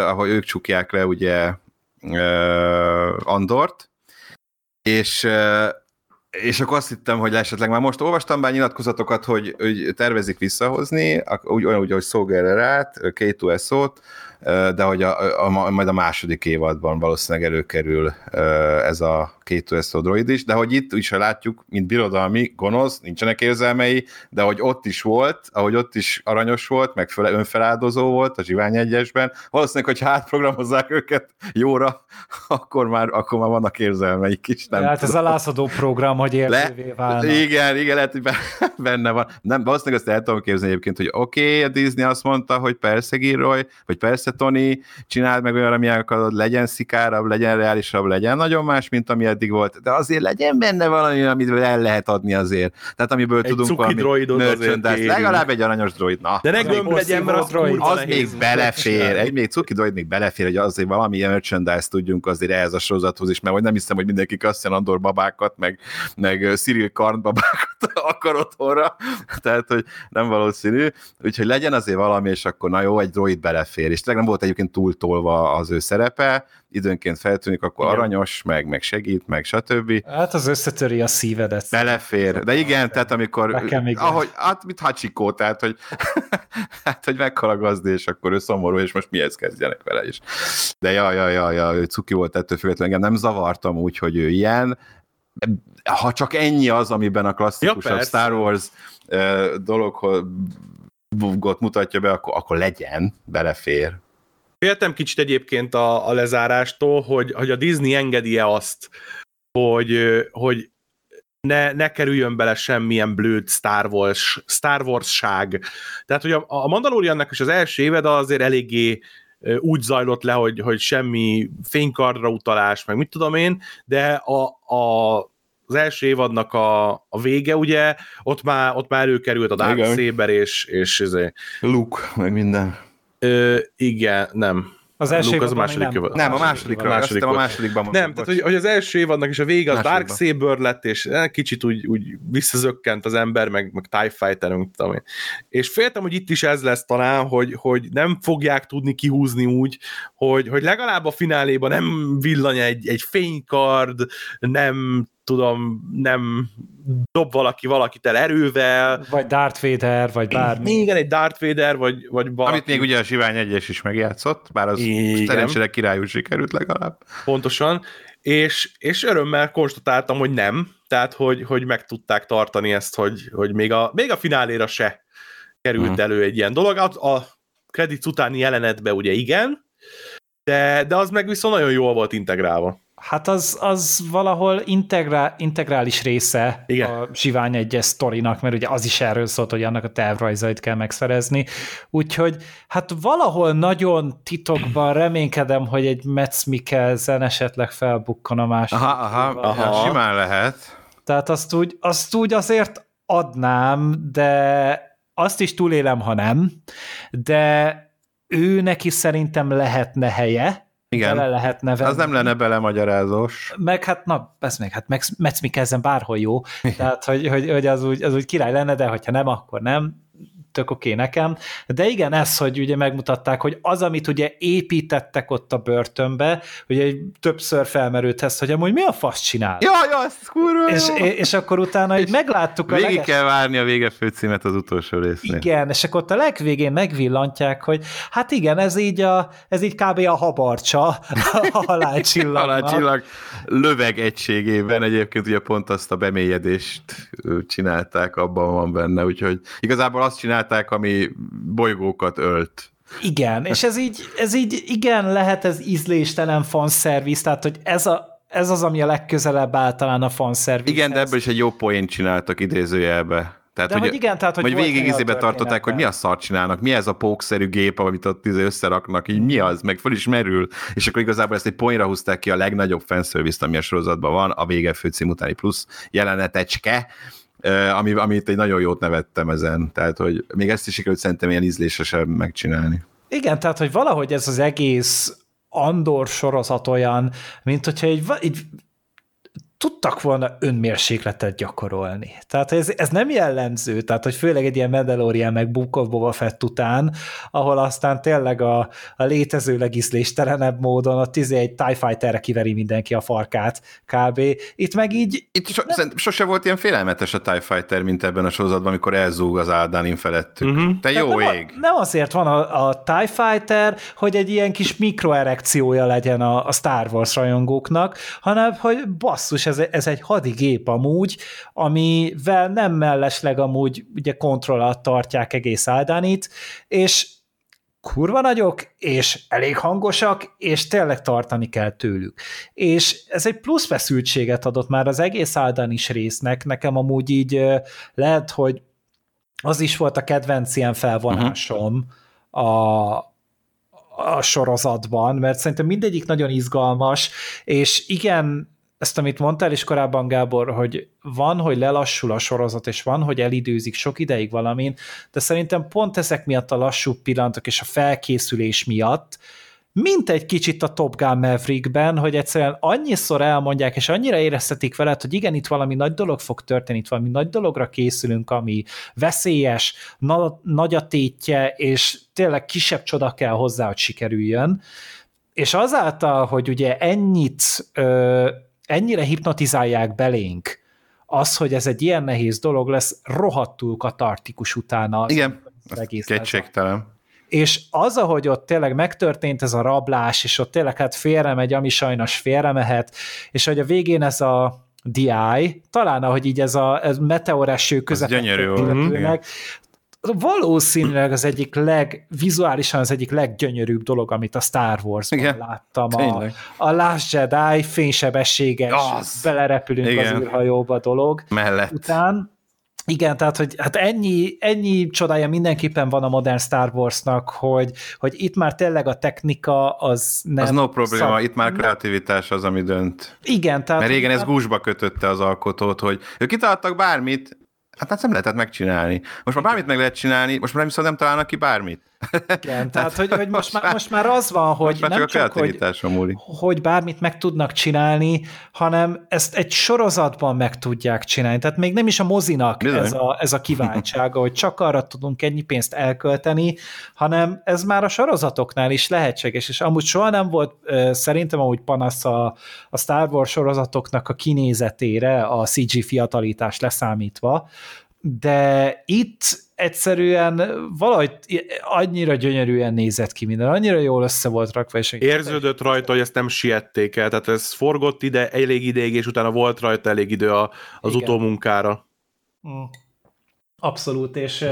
ahogy ők csukják le ugye Andort, És és akkor azt hittem, hogy esetleg már most olvastam bár nyilatkozatokat, hogy, hogy tervezik visszahozni, úgy, olyan úgy, hogy Szolgererát, K2SO-t, de hogy a, a, majd a második évadban valószínűleg előkerül ez a két USO droid is, de hogy itt is látjuk, mint birodalmi gonosz, nincsenek érzelmei, de hogy ott is volt, ahogy ott is aranyos volt, meg föl, önfeláldozó volt a Zsivány egyesben, valószínűleg, hogy átprogramozzák őket jóra, akkor már, akkor már vannak érzelmeik is. Nem hát ez a lászadó program, hogy érzővé válnak. Igen, igen, lehet, hogy benne van. Nem, valószínűleg ezt el tudom képzelni egyébként, hogy oké, okay, a Disney azt mondta, hogy persze Gilroy, vagy persze Tony, csináld meg olyan, ami akarod, legyen szikárabb, legyen reálisabb, legyen nagyon más, mint ami eddig volt, de azért legyen benne valami, amit el lehet adni azért. Tehát amiből egy tudunk valami merchandise, legalább egy aranyos droid. Na, de ne gömb legyen, mert az, droid, az még belefér, egy még cuki droid még belefér, hogy azért valami merchandise tudjunk azért ehhez a sorozathoz is, mert hogy nem hiszem, hogy mindenki Cassian Andor babákat, meg, meg Cyril Karn babákat akar otthonra, tehát hogy nem valószínű, úgyhogy legyen azért valami, és akkor na jó, egy droid belefér, és nem volt egyébként túltolva az ő szerepe, időnként feltűnik, akkor igen. aranyos, meg, meg segít, meg stb. Hát az összetöri a szívedet. Belefér. De igen, tehát amikor, ahogy, hát mit Hachiko, tehát hogy, hát, hogy meghal a gazdi, és akkor ő szomorú, és most mihez kezdjenek vele is. De ja, ja, ja, ja, ő cuki volt ettől függetlenül, engem nem zavartam úgy, hogy ő ilyen, ha csak ennyi az, amiben a klasszikusabb ja, Star Wars uh, dologhoz mutatja be, akkor, akkor legyen, belefér. Féltem kicsit egyébként a, a lezárástól, hogy, hogy a Disney engedi-e azt, hogy, hogy ne, ne kerüljön bele semmilyen blőd Star Wars, Star Wars-ság. Tehát, hogy a, a Mandaloriannak is az első éved azért eléggé úgy zajlott le, hogy, hogy semmi fénykardra utalás, meg mit tudom én, de a, a, az első évadnak a, a vége, ugye, ott már, ott már előkerült a Dark Saber és, és, és izé- Luke, meg minden. Ö, igen, nem. Az első Luke az a második évad. Nem, a második a második a másodikban mondom. Nem, tehát hogy, hogy, az első évadnak is a vége az Dark Saber lett, és eh, kicsit úgy, úgy visszazökkent az ember, meg, meg TIE Fighter, nem tudom én. És féltem, hogy itt is ez lesz talán, hogy, hogy nem fogják tudni kihúzni úgy, hogy, hogy legalább a fináléban nem villany egy, egy fénykard, nem tudom, nem dob valaki valakit el erővel. Vagy Darth Vader, vagy bármi. Igen, egy Darth Vader, vagy, vagy valaki. Amit még ugye a Sivány egyes is megjátszott, bár az szerencsére királyú sikerült legalább. Pontosan, és, és örömmel konstatáltam, hogy nem, tehát hogy, hogy meg tudták tartani ezt, hogy, hogy még, a, még a fináléra se került hmm. elő egy ilyen dolog. A, a kredit utáni jelenetbe ugye igen, de, de az meg viszont nagyon jól volt integrálva. Hát az, az valahol integrál, integrális része Igen. a Zsivány egyes sztorinak, mert ugye az is erről szólt, hogy annak a tervrajzait kell megszerezni. Úgyhogy hát valahol nagyon titokban reménykedem, hogy egy Metz Mikkelsen esetleg felbukkan a másik. Aha, aha, aha, simán lehet. Tehát azt úgy, azt úgy azért adnám, de azt is túlélem, ha nem, de ő neki szerintem lehetne helye, igen. Bele lehetne venni. Az nem lenne belemagyarázós. Meg hát, na, ez még, hát Metsz Mikkelsen bárhol jó, tehát hogy, hogy, hogy az, úgy, az úgy király lenne, de hogyha nem, akkor nem tök oké okay nekem. De igen, ez, hogy ugye megmutatták, hogy az, amit ugye építettek ott a börtönbe, ugye többször felmerült ez, hogy amúgy mi a fasz csinál? Ja, ja, ez kurva és, és akkor utána így megláttuk a Végig leges... kell várni a vége főcímet az utolsó résznél. Igen, és akkor ott a legvégén megvillantják, hogy hát igen, ez így, a, ez így kb. a habarcsa a halálcsillag. halálcsillag löveg egységében egyébként ugye pont azt a bemélyedést csinálták, abban van benne, úgyhogy igazából azt csinál csinálták, ami bolygókat ölt. Igen, és ez így, ez így igen, lehet ez ízléstelen fanszervisz, tehát hogy ez a, ez az, ami a legközelebb áll talán a fanszervisz. Igen, de ebből is egy jó poént csináltak idézőjelbe. Tehát, de hogy, hogy igen, tehát, hogy, hogy végig izébe tartották, hogy mi a szart csinálnak, mi ez a pókszerű gép, amit ott izé összeraknak, így mi az, meg föl is merül, és akkor igazából ezt egy poénra húzták ki a legnagyobb fanservice ami a sorozatban van, a vége főcím utáni plusz jelenetecske, ami, amit egy nagyon jót nevettem ezen, tehát hogy még ezt is sikerült szerintem ilyen ízlésesen megcsinálni. Igen, tehát hogy valahogy ez az egész Andor sorozat olyan, mint hogyha egy, egy tudtak volna önmérsékletet gyakorolni. Tehát ez, ez nem jellemző, tehát hogy főleg egy ilyen Mandalorian meg Book of Boba Fett után, ahol aztán tényleg a, a létező legiszléstelenebb módon a izé egy TIE Fighterre kiveri mindenki a farkát kb. Itt meg így... Itt so, nem... sose volt ilyen félelmetes a TIE Fighter, mint ebben a sorozatban, amikor elzúg az Áldánin felettük. Uh-huh. Te jó nem, ég! Nem azért van a, a TIE Fighter, hogy egy ilyen kis mikroerekciója legyen a, a Star Wars rajongóknak, hanem hogy basszus, ez, ez egy hadigép amúgy, amivel nem mellesleg amúgy ugye kontroll alatt tartják egész Áldánit, és kurva nagyok, és elég hangosak, és tényleg tartani kell tőlük. És ez egy plusz feszültséget adott már az egész Áldánis résznek, nekem amúgy így lehet, hogy az is volt a kedvenc ilyen felvonásom uh-huh. a, a sorozatban, mert szerintem mindegyik nagyon izgalmas, és igen, ezt, amit mondtál is korábban, Gábor, hogy van, hogy lelassul a sorozat, és van, hogy elidőzik sok ideig valamin, de szerintem pont ezek miatt a lassú pillanatok és a felkészülés miatt, mint egy kicsit a Top Gun Maverickben, hogy egyszerűen annyiszor elmondják, és annyira éreztetik veled, hogy igen, itt valami nagy dolog fog történni, itt valami nagy dologra készülünk, ami veszélyes, na- nagy a tétje, és tényleg kisebb csoda kell hozzá, hogy sikerüljön. És azáltal, hogy ugye ennyit ö, ennyire hipnotizálják belénk az, hogy ez egy ilyen nehéz dolog lesz, rohadtul katartikus utána. Az Igen, az egész kétségtelen. És az, ahogy ott tényleg megtörtént ez a rablás, és ott tényleg hát félre megy, ami sajnos félre mehet, és hogy a végén ez a DI, talán ahogy így ez a ez meteoreső közepén valószínűleg az egyik leg, vizuálisan az egyik leggyönyörűbb dolog, amit a Star Wars-ban Igen, láttam. A, a Last Jedi fénysebességes, az. belerepülünk Igen. az űrhajóba dolog. Mellett. Után, igen, tehát hogy hát ennyi, ennyi csodája mindenképpen van a modern Star Warsnak, hogy, hogy itt már tényleg a technika az nem... Az no probléma, szak... itt már kreativitás az, ami dönt. Igen, tehát... Mert régen ez gúzsba kötötte az alkotót, hogy ők kitaláltak bármit, Hát ezt nem lehetett megcsinálni. Most már bármit meg lehet csinálni, most már viszont nem találnak ki bármit. Igen, tehát hogy, hogy most, már, most már az van, hogy most nem csak, hogy, hogy bármit meg tudnak csinálni, hanem ezt egy sorozatban meg tudják csinálni. Tehát még nem is a mozinak ez a, ez a kiváltsága, hogy csak arra tudunk ennyi pénzt elkölteni, hanem ez már a sorozatoknál is lehetséges, és amúgy soha nem volt szerintem amúgy panasz a, a Star Wars sorozatoknak a kinézetére, a CG fiatalítás leszámítva, de itt egyszerűen valahogy annyira gyönyörűen nézett ki minden, annyira jól össze volt rakva. És Érződött rajta, hogy ezt nem siették el, tehát ez forgott ide elég ideig, és utána volt rajta elég idő a, az Igen. utómunkára. Mm. Abszolút, és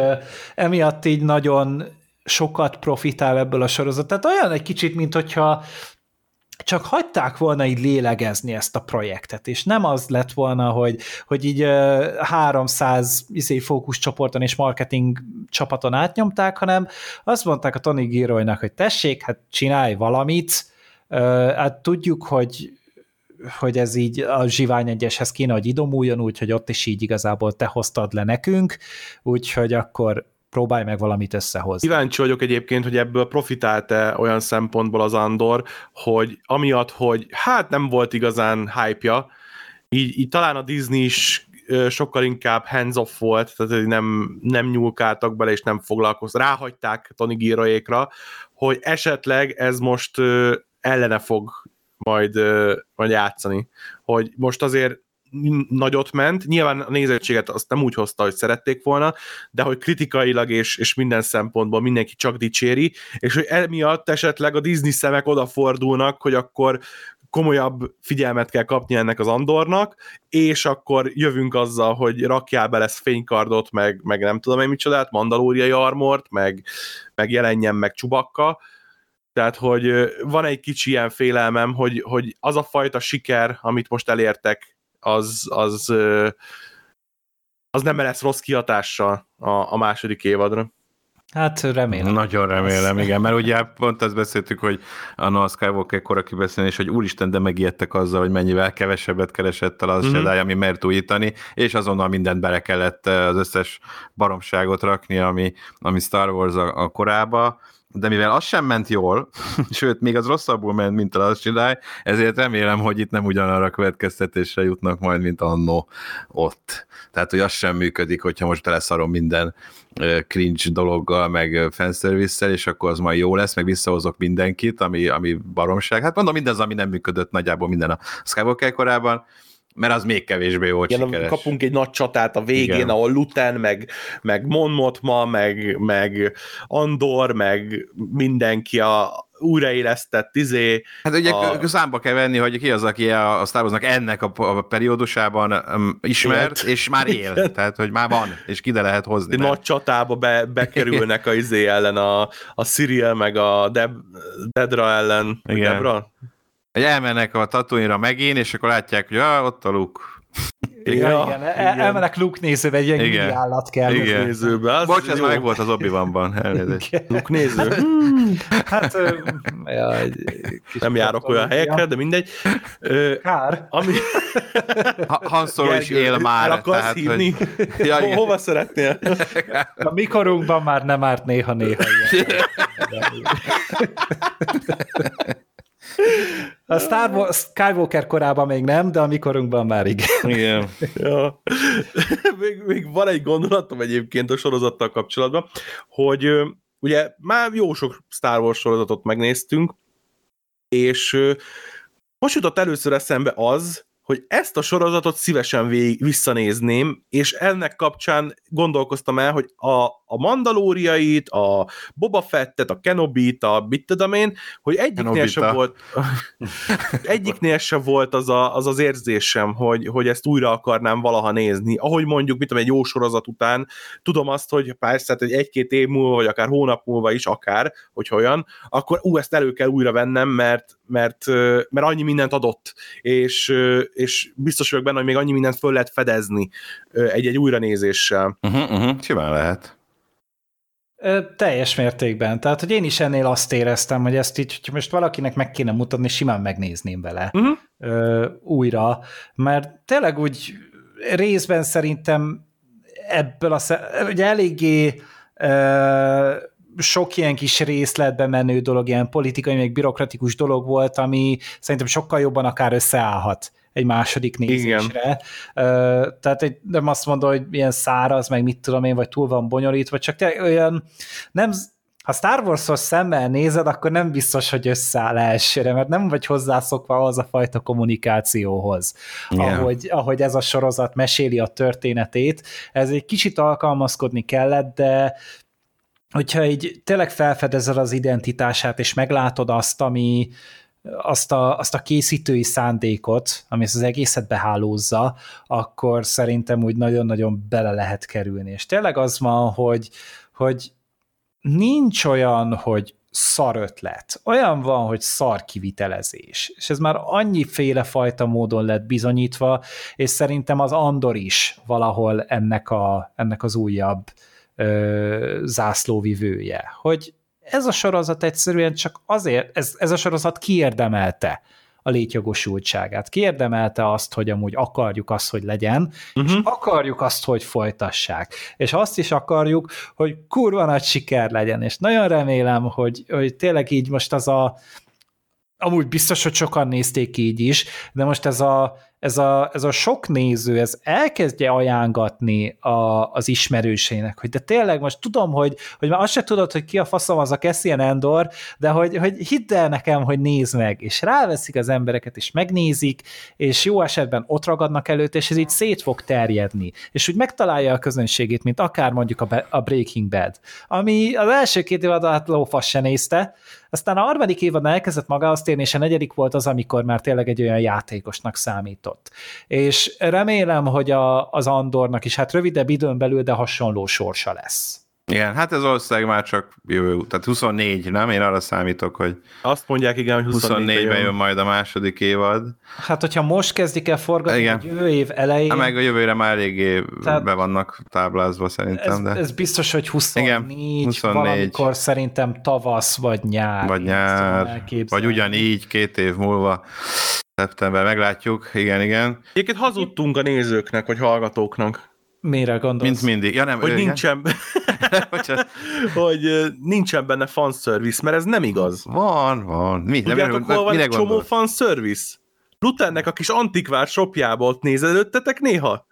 emiatt így nagyon sokat profitál ebből a sorozat. Tehát olyan egy kicsit, mint hogyha csak hagyták volna így lélegezni ezt a projektet, és nem az lett volna, hogy, hogy így 300 izé, fókuszcsoporton és marketing csapaton átnyomták, hanem azt mondták a Tony Giroynak, hogy tessék, hát csinálj valamit, hát tudjuk, hogy hogy ez így a Zsivány egyeshez kéne, hogy idomuljon, úgyhogy ott is így igazából te hoztad le nekünk, úgyhogy akkor próbálj meg valamit összehozni. Kíváncsi vagyok egyébként, hogy ebből profitált-e olyan szempontból az Andor, hogy amiatt, hogy hát nem volt igazán hype-ja, így, így talán a Disney is sokkal inkább hands-off volt, tehát nem, nem nyúlkáltak bele, és nem foglalkoztak, ráhagyták Tony Giroékra, hogy esetleg ez most ellene fog majd, majd játszani. Hogy most azért nagyot ment, nyilván a nézettséget azt nem úgy hozta, hogy szerették volna, de hogy kritikailag és, és minden szempontból mindenki csak dicséri, és hogy emiatt esetleg a Disney szemek odafordulnak, hogy akkor komolyabb figyelmet kell kapni ennek az Andornak, és akkor jövünk azzal, hogy rakjál be lesz fénykardot, meg, meg nem tudom én micsodát, mandalóriai armort, meg, meg jelenjen meg csubakka, tehát, hogy van egy kicsi ilyen félelmem, hogy, hogy az a fajta siker, amit most elértek az, az, az nem lesz rossz kihatással a, a második évadra. Hát remélem. Nagyon remélem, igen, mert ugye pont azt beszéltük, hogy a Noah Skywalker kora kibeszélni, hogy úristen, de megijedtek azzal, hogy mennyivel kevesebbet keresett el az mm-hmm. Jedi, ami mert újítani, és azonnal mindent bele kellett az összes baromságot rakni, ami, ami Star Wars a, a korába, de mivel az sem ment jól, sőt, még az rosszabbul ment, mint a Last Jedi, ezért remélem, hogy itt nem ugyanarra a következtetésre jutnak majd, mint annó ott. Tehát, hogy az sem működik, hogyha most teleszarom minden cringe dologgal, meg fanservice és akkor az majd jó lesz, meg visszahozok mindenkit, ami, ami baromság. Hát mondom, mindez, ami nem működött nagyjából minden a Skywalker korában, mert az még kevésbé volt Igen, sikeres. Kapunk egy nagy csatát a végén, Igen. ahol Luten, meg, meg Mon Mothma, meg, meg Andor, meg mindenki a újraélesztett izé. Hát ugye a... számba kell venni, hogy ki az, aki a Star Wars-nak ennek a, a periódusában um, ismert, Élt. és már él. Igen. Tehát, hogy már van, és ki lehet hozni. De nagy csatába be, bekerülnek a izé ellen, a, a Cyril, meg a Deb, Dedra ellen. Igen. Debra? Hogy elmennek a tatooine megint, és akkor látják, hogy ah, ott a Luke. Igen, ja, igen. El, elmenek Luke nézőbe, egy ilyen igen. állat kell. Igen. Nézőbe. Az Bocs, ez meg volt az obi van elnézést. Luke néző. Hát, hát ja, nem járok olyan helyekre, de mindegy. Kár. Ami... Han Solo is él már. El akarsz tehát, hívni? Hogy... Ja, igen. Hova szeretnél? A mikorunkban már nem árt néha-néha A Star Wars, Skywalker korában még nem, de a mikorunkban már igen. Igen. ja. még, még van egy gondolatom egyébként a sorozattal kapcsolatban, hogy ugye már jó sok Star Wars sorozatot megnéztünk, és most jutott először eszembe az, hogy ezt a sorozatot szívesen vég, visszanézném, és ennek kapcsán gondolkoztam el, hogy a, a Mandalóriait, a Boba Fettet, a Kenobit, a mit tudom én, hogy egyiknél se volt egyiknél se volt az, a, az az érzésem, hogy, hogy ezt újra akarnám valaha nézni. Ahogy mondjuk, mit tudom, egy jó sorozat után, tudom azt, hogy persze, hogy egy-két év múlva, vagy akár hónap múlva is, akár, hogy olyan, akkor ú, ezt elő kell újra vennem, mert, mert, mert annyi mindent adott, és, és biztos vagyok benne, hogy még annyi mindent föl lehet fedezni egy-egy újranézéssel. Uh-huh, uh-huh, simán lehet. Ö, teljes mértékben. Tehát, hogy én is ennél azt éreztem, hogy ezt így, hogy most valakinek meg kéne mutatni, simán megnézném vele uh-huh. ö, újra, mert tényleg úgy részben szerintem ebből a, ugye eléggé ö, sok ilyen kis részletbe menő dolog, ilyen politikai, még bürokratikus dolog volt, ami szerintem sokkal jobban akár összeállhat egy második nézésre. Igen. Tehát egy, nem azt mondom, hogy ilyen száraz, meg mit tudom én, vagy túl van bonyolítva, csak te olyan nem, ha Star Wars-os szemmel nézed, akkor nem biztos, hogy összeáll elsőre, mert nem vagy hozzászokva az a fajta kommunikációhoz, yeah. ahogy, ahogy ez a sorozat meséli a történetét. Ez egy kicsit alkalmazkodni kellett, de hogyha így tényleg felfedezel az identitását, és meglátod azt, ami, azt a, azt a készítői szándékot, ami ezt az egészet behálózza, akkor szerintem úgy nagyon-nagyon bele lehet kerülni. És tényleg az van, hogy, hogy nincs olyan, hogy szar ötlet. Olyan van, hogy szar kivitelezés. És ez már annyiféle fajta módon lett bizonyítva, és szerintem az Andor is valahol ennek, a, ennek az újabb ö, zászlóvivője, hogy ez a sorozat egyszerűen csak azért, ez, ez a sorozat kiérdemelte a létjogosultságát. Kiérdemelte azt, hogy amúgy akarjuk azt, hogy legyen, uh-huh. és mhm. akarjuk azt, hogy folytassák. És azt is akarjuk, hogy kurva nagy siker legyen, és nagyon remélem, hogy, hogy tényleg így most az a amúgy biztos, hogy sokan nézték így is, de most ez a ez a, ez a sok néző, ez elkezdje ajángatni a, az ismerősének, hogy de tényleg most tudom, hogy, hogy már azt se tudod, hogy ki a faszom az a Cassian Endor, de hogy, hogy hidd el nekem, hogy nézd meg, és ráveszik az embereket, és megnézik, és jó esetben ott ragadnak előtt, és ez így szét fog terjedni, és úgy megtalálja a közönségét, mint akár mondjuk a, a Breaking Bad, ami az első két évad alatt lófasz se nézte, aztán a harmadik évadban elkezdett magához térni, és a negyedik volt az, amikor már tényleg egy olyan játékosnak számított. És remélem, hogy a, az Andornak is hát rövidebb időn belül, de hasonló sorsa lesz. Igen, hát ez ország már csak jövő, tehát 24, nem? Én arra számítok, hogy azt mondják, igen, hogy 24 ben jön majd a második évad. Hát, hogyha most kezdik el forgatni, igen. jövő év elején... Hát meg a jövőre már eléggé tehát be vannak táblázva szerintem. Ez, de... ez biztos, hogy 24, igen, 24, valamikor szerintem tavasz vagy nyár. Vagy nyár, vagy ugyanígy két év múlva. Szeptember, meglátjuk, igen, igen. Egyébként hazudtunk a nézőknek, vagy hallgatóknak. Mire gondolsz? Mint mindig. Ja, nem, hogy nincsen, hogy nincsen benne fanservice, mert ez nem igaz. Van, van. Mi, Tudjátok, hol van egy csomó fanservice? Lutennek a kis antikvár shopjába ott nézelődtetek néha?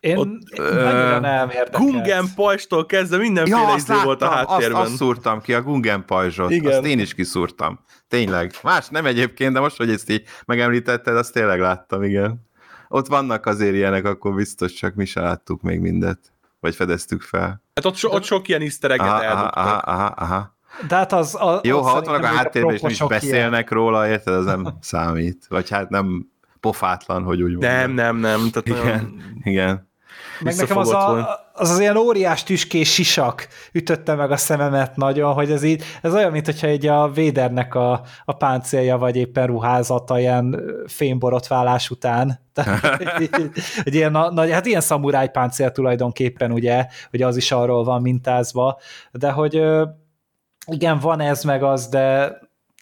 Én, ott, én ö, nem Gungen pajstól kezdve mindenféle ja, izé volt a háttérben. Azt, azt szúrtam ki, a Gungen pajzsot. Igen. Azt én is kiszúrtam. Tényleg. Más nem egyébként, de most, hogy ezt így megemlítetted, azt tényleg láttam, igen. Ott vannak azért ilyenek, akkor biztos csak mi se láttuk még mindet. Vagy fedeztük fel. Hát ott, so, ott sok ilyen isztereget aha, aha, aha, aha. De hát az... A, Jó, ha ott vannak a háttérben, és is beszélnek ilyen. róla, érted, az nem számít. Vagy hát nem pofátlan, hogy úgy mondjam. Nem, nem, nem. Tehát igen, olyan... igen. Meg nekem az, a, az az ilyen óriás tüskés sisak ütötte meg a szememet nagyon, hogy ez így, ez olyan, mint hogyha egy a Védernek a, a páncélja, vagy éppen ruházata ilyen fémborotválás után. Tehát, egy, egy ilyen nagy, hát ilyen szamuráj páncél tulajdonképpen, ugye, hogy az is arról van mintázva, de hogy igen, van ez meg az, de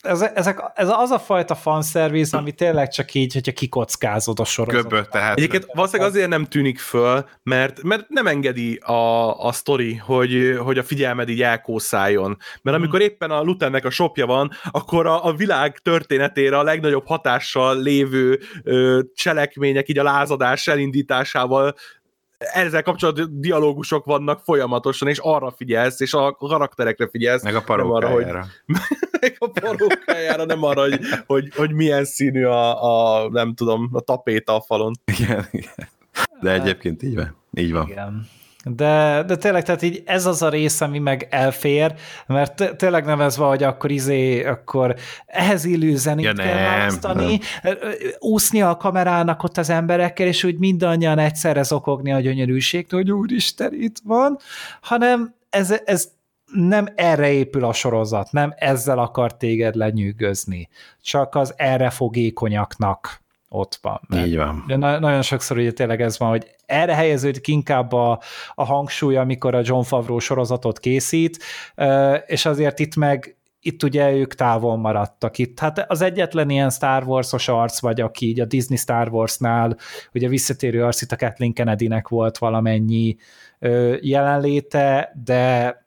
ez, ezek, ez az a fajta fanszerviz, ami tényleg csak így, hogyha kikockázod a sorozatot. Göbböt tehát. Egyébként valószínűleg azért nem tűnik föl, mert, mert nem engedi a, a sztori, hogy, hogy a figyelmed így elkószáljon. Mert hmm. amikor éppen a Lutennek a sopja van, akkor a, a világ történetére a legnagyobb hatással lévő ö, cselekmények így a lázadás elindításával ezzel kapcsolatban dialógusok vannak folyamatosan, és arra figyelsz, és a karakterekre figyelsz. Meg a parókájára. Arra, hogy, meg a parókájára, nem arra, hogy, hogy, hogy milyen színű a, a, nem tudom, a tapéta a falon. Igen, igen. De egyébként így van. Így van. Igen. De, de tényleg, tehát így ez az a rész, ami meg elfér, mert tényleg nem ez van, hogy akkor izé, akkor ehhez illő zenét ja, kell választani, nem. úszni a kamerának ott az emberekkel, és úgy mindannyian egyszerre zokogni a gyönyörűségtől, hogy úristen, itt van, hanem ez, ez nem erre épül a sorozat, nem ezzel akar téged lenyűgözni, csak az erre fogékonyaknak ott van. Mert Így van. De na- nagyon sokszor ugye tényleg ez van, hogy erre helyeződik inkább a, a hangsúly, amikor a John Favreau sorozatot készít, és azért itt meg itt ugye ők távol maradtak itt. Hát az egyetlen ilyen Star Wars-os arc vagy, aki így a Disney Star Wars-nál, ugye visszatérő arc itt a Kathleen Kennedy-nek volt valamennyi jelenléte, de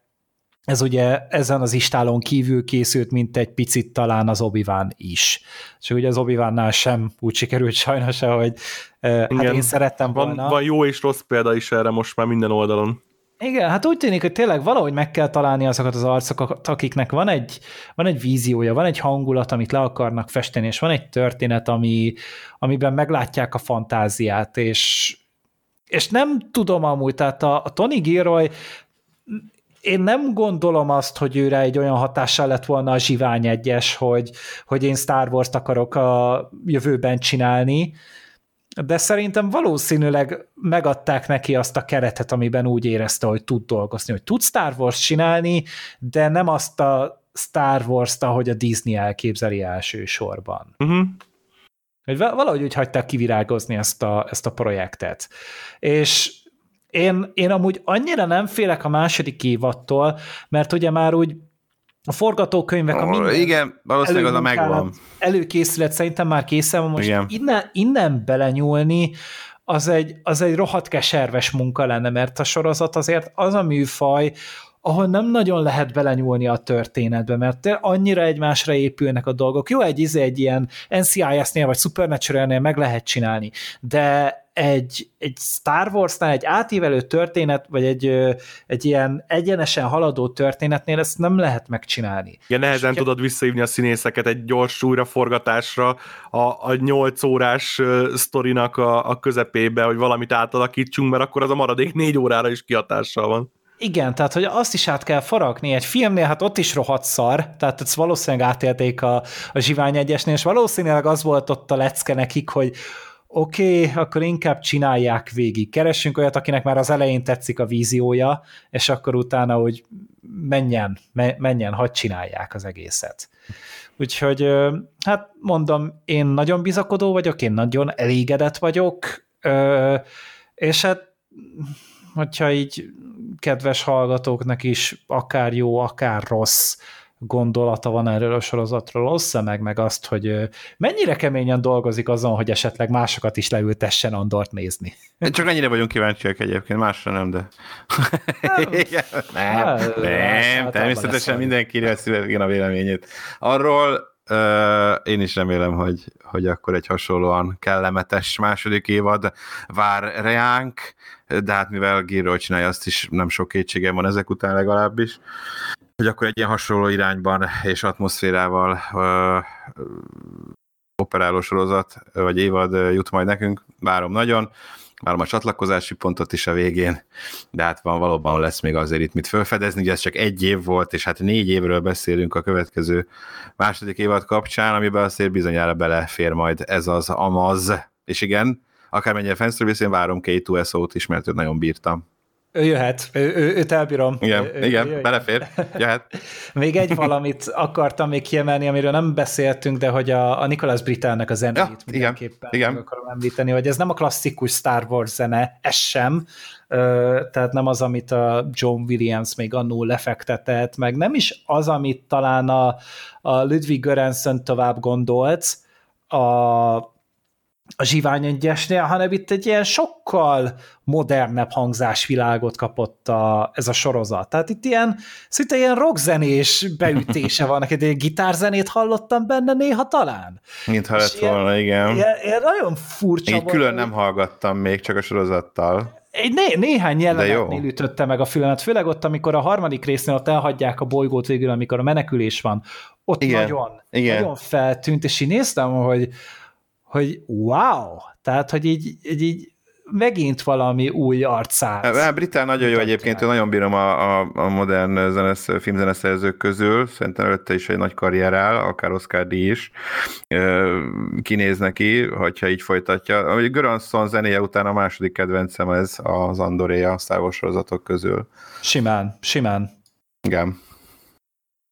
ez ugye ezen az istálon kívül készült, mint egy picit talán az obi is. És ugye az obi sem úgy sikerült sajnos, hogy hát Igen. én szerettem volna. Van, van jó és rossz példa is erre most már minden oldalon. Igen, hát úgy tűnik, hogy tényleg valahogy meg kell találni azokat az arcokat, akiknek van egy, van egy víziója, van egy hangulat, amit le akarnak festeni, és van egy történet, ami, amiben meglátják a fantáziát, és, és nem tudom amúgy, tehát a, a Tony Gilroy én nem gondolom azt, hogy őre egy olyan hatással lett volna a Zsivány egyes, hogy, hogy én Star Wars-t akarok a jövőben csinálni, de szerintem valószínűleg megadták neki azt a keretet, amiben úgy érezte, hogy tud dolgozni, hogy tud Star Wars csinálni, de nem azt a Star Wars-t, ahogy a Disney elképzeli elsősorban. Uh-huh. Hogy valahogy úgy hagyták kivirágozni ezt a, ezt a projektet. És én, én amúgy annyira nem félek a második évattól, mert ugye már úgy a forgatókönyvek, a minden Igen, valószínűleg az a megvan. Előkészület szerintem már készen van, most Igen. innen, innen belenyúlni, az egy, az egy rohadt keserves munka lenne, mert a sorozat azért az a műfaj, ahol nem nagyon lehet belenyúlni a történetbe, mert annyira egymásra épülnek a dolgok. Jó, egy, izé, egy ilyen NCIS-nél vagy Supernatural-nél meg lehet csinálni, de egy, egy Star Wars-nál egy átívelő történet, vagy egy, egy ilyen egyenesen haladó történetnél ezt nem lehet megcsinálni. Ja, nehezen És tudod visszahívni a színészeket egy gyors újraforgatásra a, a 8 órás sztorinak a, a közepébe, hogy valamit átalakítsunk, mert akkor az a maradék négy órára is kihatással van. Igen, tehát hogy azt is át kell faragni. Egy filmnél hát ott is rohadt szar, tehát ezt valószínűleg átélték a, a Zsivány egyesnél, és valószínűleg az volt ott a lecke nekik, hogy oké, okay, akkor inkább csinálják végig. Keressünk olyat, akinek már az elején tetszik a víziója, és akkor utána, hogy menjen, menjen, hadd csinálják az egészet. Úgyhogy, hát mondom, én nagyon bizakodó vagyok, én nagyon elégedett vagyok, és hát, hogyha így kedves hallgatóknak is akár jó, akár rossz gondolata van erről a sorozatról, ossza meg meg azt, hogy mennyire keményen dolgozik azon, hogy esetleg másokat is leültessen Andort nézni. Csak ennyire vagyunk kíváncsiak egyébként, másra nem, de... nem, hát, nem, természetesen mindenkiről születik a véleményét. Arról én is remélem, hogy, hogy akkor egy hasonlóan kellemetes második évad vár reánk, de hát mivel Giro csinálja, azt is nem sok kétségem van ezek után legalábbis, hogy akkor egy ilyen hasonló irányban és atmoszférával uh, operáló sorozat, vagy évad jut majd nekünk, várom nagyon. Várom a csatlakozási pontot is a végén, de hát van valóban lesz még azért itt mit felfedezni, ugye ez csak egy év volt, és hát négy évről beszélünk a következő második évad kapcsán, amiben azért bizonyára belefér majd ez az Amaz, és igen, akármennyire fanservice, én várom K2SO-t is, mert nagyon bírtam. Ő jöhet, ő, ő, őt elbírom. Igen, ő, igen ő, belefér, jöhet. még egy valamit akartam még kiemelni, amiről nem beszéltünk, de hogy a, a Nicholas Británnak a zenét ja, mindenképpen igen, igen. akarom említeni, hogy ez nem a klasszikus Star Wars zene, ez sem, tehát nem az, amit a John Williams még annól lefektetett, meg nem is az, amit talán a, a Ludwig Göransson tovább gondolt, a a Zsivány egyesnél, hanem itt egy ilyen sokkal modernebb hangzásvilágot kapott a, ez a sorozat. Tehát itt ilyen, szinte ilyen rockzenés beütése van, egy ilyen gitárzenét hallottam benne néha talán. Mint ha lett volna, igen. Ilyen, ilyen nagyon furcsa Így külön nem hallgattam még, csak a sorozattal. Egy né- néhány jelenetnél ütötte meg a filmet, főleg ott, amikor a harmadik résznél ott elhagyják a bolygót végül, amikor a menekülés van. Ott igen, nagyon, igen. nagyon feltűnt, és én néztem, hogy hogy wow, tehát, hogy így, így, így megint valami új arcát. Hát, Britán nagyon jó egyébként, ő nagyon bírom a, a, a modern zenesz, filmzeneszerzők közül, szerintem előtte is egy nagy karrier áll, akár Oscar D is kinéz neki, hogyha így folytatja. A Göransson zenéje után a második kedvencem ez az Andoréja a sorozatok közül. Simán, simán. Igen.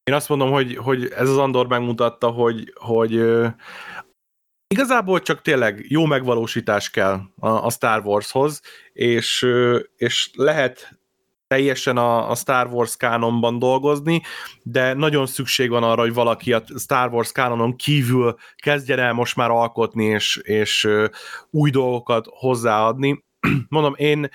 Én azt mondom, hogy, hogy ez az Andor megmutatta, hogy, hogy Igazából csak tényleg jó megvalósítás kell a, Star Warshoz, és, és lehet teljesen a, a Star Wars kánonban dolgozni, de nagyon szükség van arra, hogy valaki a Star Wars kánonon kívül kezdjen el most már alkotni, és, és új dolgokat hozzáadni. Mondom, én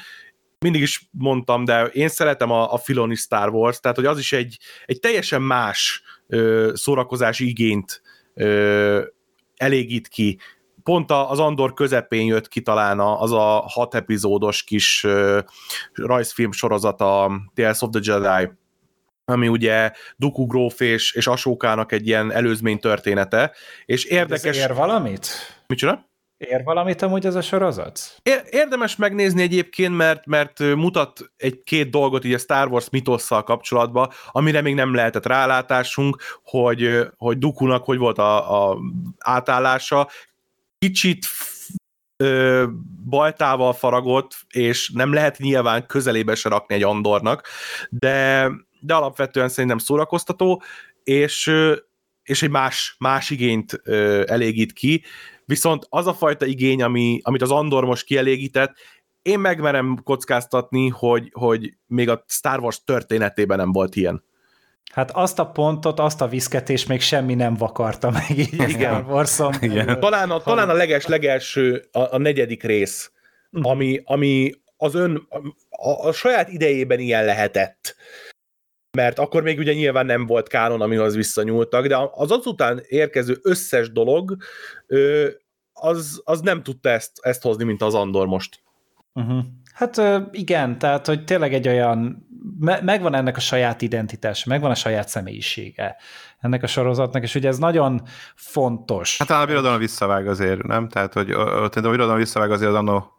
mindig is mondtam, de én szeretem a, a Filoni Star Wars, tehát hogy az is egy, egy teljesen más ö, szórakozási igényt ö, elégít ki. Pont az Andor közepén jött ki talán az a hat epizódos kis rajzfilm sorozata Tales of the Jedi, ami ugye Duku Gróf és, és Asókának egy ilyen előzmény története, és érdekes... Ez ér valamit? Micsoda? Ér valamit amúgy ez a sorozat? Érdemes megnézni egyébként, mert, mert mutat egy-két dolgot így a Star Wars mitosszal kapcsolatban, amire még nem lehetett rálátásunk, hogy, hogy Dukunak hogy volt a, a átállása. Kicsit ö, baltával faragott, és nem lehet nyilván közelébe se rakni egy Andornak, de, de alapvetően szerintem szórakoztató, és, és egy más, más igényt ö, elégít ki, Viszont az a fajta igény, ami, amit az Andor most kielégített, én megmerem kockáztatni, hogy, hogy még a Star Wars történetében nem volt ilyen. Hát azt a pontot, azt a viszketést még semmi nem vakarta meg így Igen. Star wars Igen. Talán a, talán a leges, legelső, a, a negyedik rész, mm. ami, ami az ön, a, a saját idejében ilyen lehetett mert akkor még ugye nyilván nem volt kánon, amihoz visszanyúltak, de az azután érkező összes dolog, az, az nem tudta ezt, ezt hozni, mint az Andor most. Uh-huh. Hát igen, tehát, hogy tényleg egy olyan, me- megvan ennek a saját identitása, megvan a saját személyisége ennek a sorozatnak, és ugye ez nagyon fontos. Hát talán a birodalom visszavág azért, nem? Tehát, hogy a birodalom visszavág azért az annó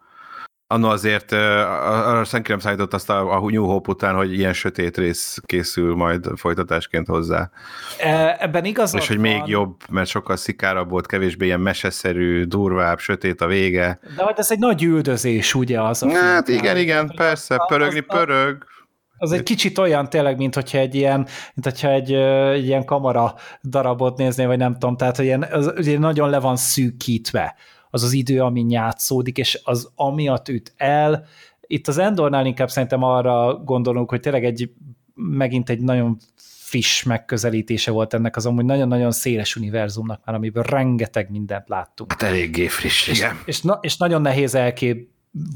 Anno azért arra senki nem számított azt a, a New Hope után, hogy ilyen sötét rész készül majd folytatásként hozzá. E, ebben igaz. És hogy van. még jobb, mert sokkal szikárabb volt, kevésbé ilyen meseszerű, durvább, sötét a vége. De hogy ez egy nagy üldözés, ugye az a Hát film. igen, igen, persze, pörögni az, pörög. Az egy kicsit olyan tényleg, mint hogyha egy ilyen, mint hogyha egy, egy ilyen kamera darabot nézné, vagy nem tudom, tehát hogy ilyen, az, ugye nagyon le van szűkítve az az idő, ami játszódik, és az amiatt üt el. Itt az Endornál inkább szerintem arra gondolunk, hogy tényleg egy megint egy nagyon friss megközelítése volt ennek az amúgy nagyon-nagyon széles univerzumnak már, amiből rengeteg mindent láttunk. Hát eléggé friss, igen. És, és, na, és nagyon nehéz elkép,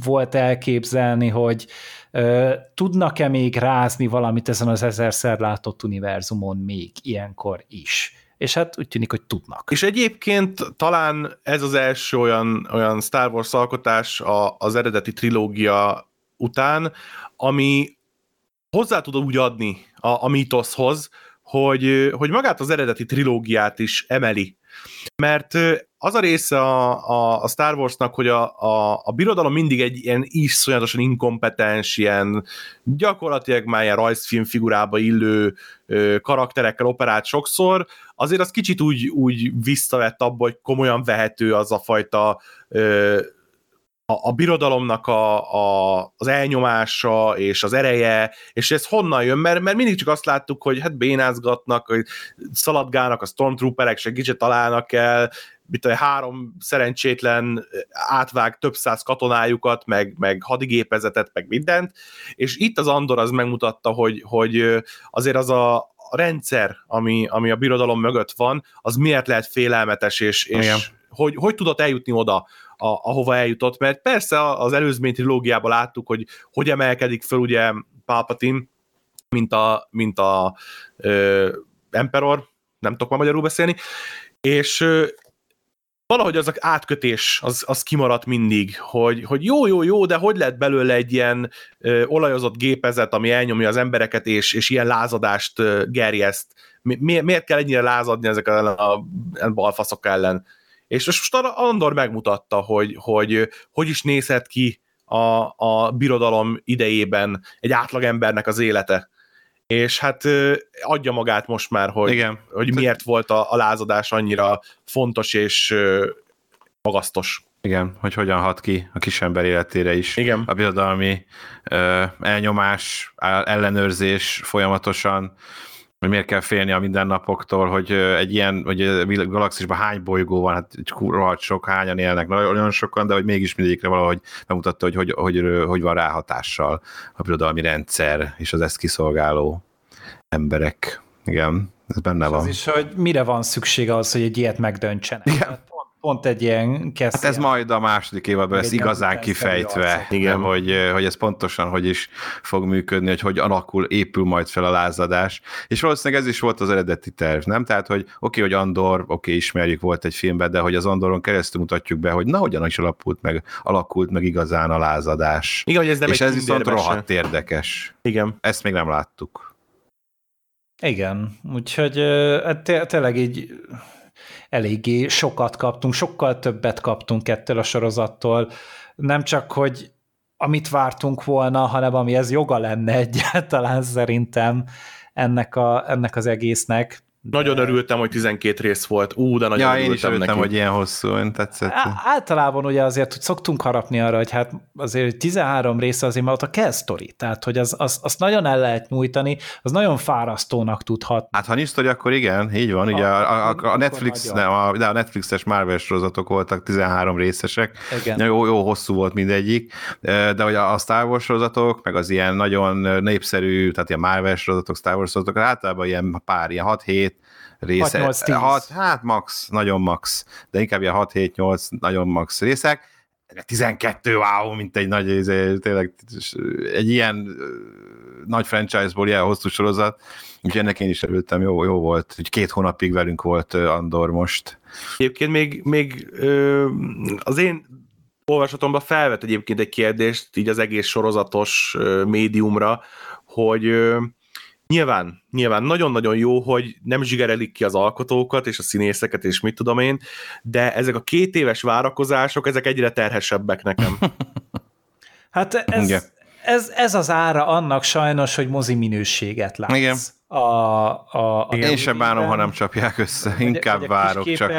volt elképzelni, hogy ö, tudnak-e még rázni valamit ezen az ezerszer látott univerzumon még ilyenkor is. És hát úgy tűnik, hogy tudnak. És egyébként talán ez az első olyan, olyan Star Wars alkotás a, az eredeti trilógia után, ami hozzá tud úgy adni a, a mítoszhoz, hogy, hogy magát az eredeti trilógiát is emeli. Mert az a része a, a, a Star Warsnak, hogy a, a, a birodalom mindig egy ilyen iszonyatosan inkompetens, ilyen gyakorlatilag már ilyen rajzfilm figurába illő ö, karakterekkel operált sokszor, azért az kicsit úgy, úgy visszavett abba, hogy komolyan vehető az a fajta ö, a, a birodalomnak a, a, az elnyomása és az ereje, és ez honnan jön, mert, mert mindig csak azt láttuk, hogy hát bénázgatnak, hogy szaladgálnak a stormtrooperek, segítse találnak el, mit a három szerencsétlen átvág több száz katonájukat, meg, meg hadigépezetet, meg mindent, és itt az Andor az megmutatta, hogy, hogy azért az a, a rendszer, ami, ami a birodalom mögött van, az miért lehet félelmetes, és, és hogy, hogy tudott eljutni oda, a, ahova eljutott, mert persze az előzmény trilógiában láttuk, hogy hogy emelkedik föl ugye Palpatine, mint a, mint a ö, Emperor, nem tudok már magyarul beszélni, és ö, valahogy az átkötés az, az kimaradt mindig, hogy, hogy jó, jó, jó, de hogy lett belőle egy ilyen ö, olajozott gépezet, ami elnyomja az embereket, és, és ilyen lázadást ö, gerjeszt. Mi, miért kell ennyire lázadni ezek a, a, a balfaszok ellen? És most Andor megmutatta, hogy, hogy hogy is nézhet ki a, a birodalom idejében egy átlagembernek az élete. És hát adja magát most már, hogy, Igen. hogy miért volt a, a lázadás annyira fontos és magasztos. Igen, hogy hogyan hat ki a kisember életére is. Igen. A birodalmi ö, elnyomás, ellenőrzés folyamatosan, hogy miért kell félni a mindennapoktól, hogy egy ilyen, hogy a galaxisban hány bolygó van, hát rohadt sok, hányan élnek, nagyon sokan, de hogy mégis mindegyikre valahogy bemutatta, hogy hogy, hogy, hogy van ráhatással a birodalmi rendszer és az ezt kiszolgáló emberek. Igen, ez benne és van. Az is, hogy mire van szüksége az, hogy egy ilyet megdöntsenek. Igen. Pont egy ilyen kezd. Hát ez majd a második évadban lesz igazán kifejtve, igen, hogy, hogy ez pontosan hogy is fog működni, hogy hogy alakul, épül majd fel a lázadás. És valószínűleg ez is volt az eredeti terv, nem? Tehát, hogy oké, okay, hogy Andor, oké, okay, ismerjük, volt egy filmben, de hogy az Andoron keresztül mutatjuk be, hogy na, hogyan is alakult meg, alakult meg igazán a lázadás. Igen, hogy ez nem És ez viszont rohadt érdekes. Igen. Ezt még nem láttuk. Igen, úgyhogy hát tényleg így eléggé sokat kaptunk, sokkal többet kaptunk ettől a sorozattól, nem csak, hogy amit vártunk volna, hanem ami ez joga lenne egyáltalán szerintem ennek, a, ennek az egésznek. Nagyon örültem, hogy 12 rész volt. Ú, de nagyon ja, örültem én is örültem, neki. hogy ilyen hosszú, én tetszett. Á, általában ugye azért, hogy szoktunk harapni arra, hogy hát azért 13 része azért már ott a kell sztori, tehát hogy az, az, azt nagyon el lehet nyújtani, az nagyon fárasztónak tudhat. Hát ha nincs sztori, akkor igen, így van. Ugye a, a, a, Netflix, nem, a, de a Netflixes Marvel sorozatok voltak 13 részesek. Igen. Jó, jó hosszú volt mindegyik, de hogy a Star Wars sorozatok, meg az ilyen nagyon népszerű, tehát ilyen Marvel sorozatok, Star Wars sorozatok, általában ilyen pár, ilyen 6-7 része. 6, 8, 6, hát max, nagyon max, de inkább ilyen 6-7-8 nagyon max részek. 12, wow, mint egy nagy, tényleg egy ilyen nagy franchise-ból ilyen hosszú sorozat, úgyhogy ennek én is örültem, jó, jó volt, hogy két hónapig velünk volt Andor most. Egyébként még, még az én olvasatomban felvet egyébként egy kérdést így az egész sorozatos médiumra, hogy Nyilván, nyilván nagyon-nagyon jó, hogy nem zsigerelik ki az alkotókat és a színészeket, és mit tudom én, de ezek a két éves várakozások, ezek egyre terhesebbek nekem. hát ez, ez, ez az ára annak sajnos, hogy mozi minőséget látsz. Igen. A, a, a Én sem bánom, ha nem csapják össze, inkább vagy várok, csak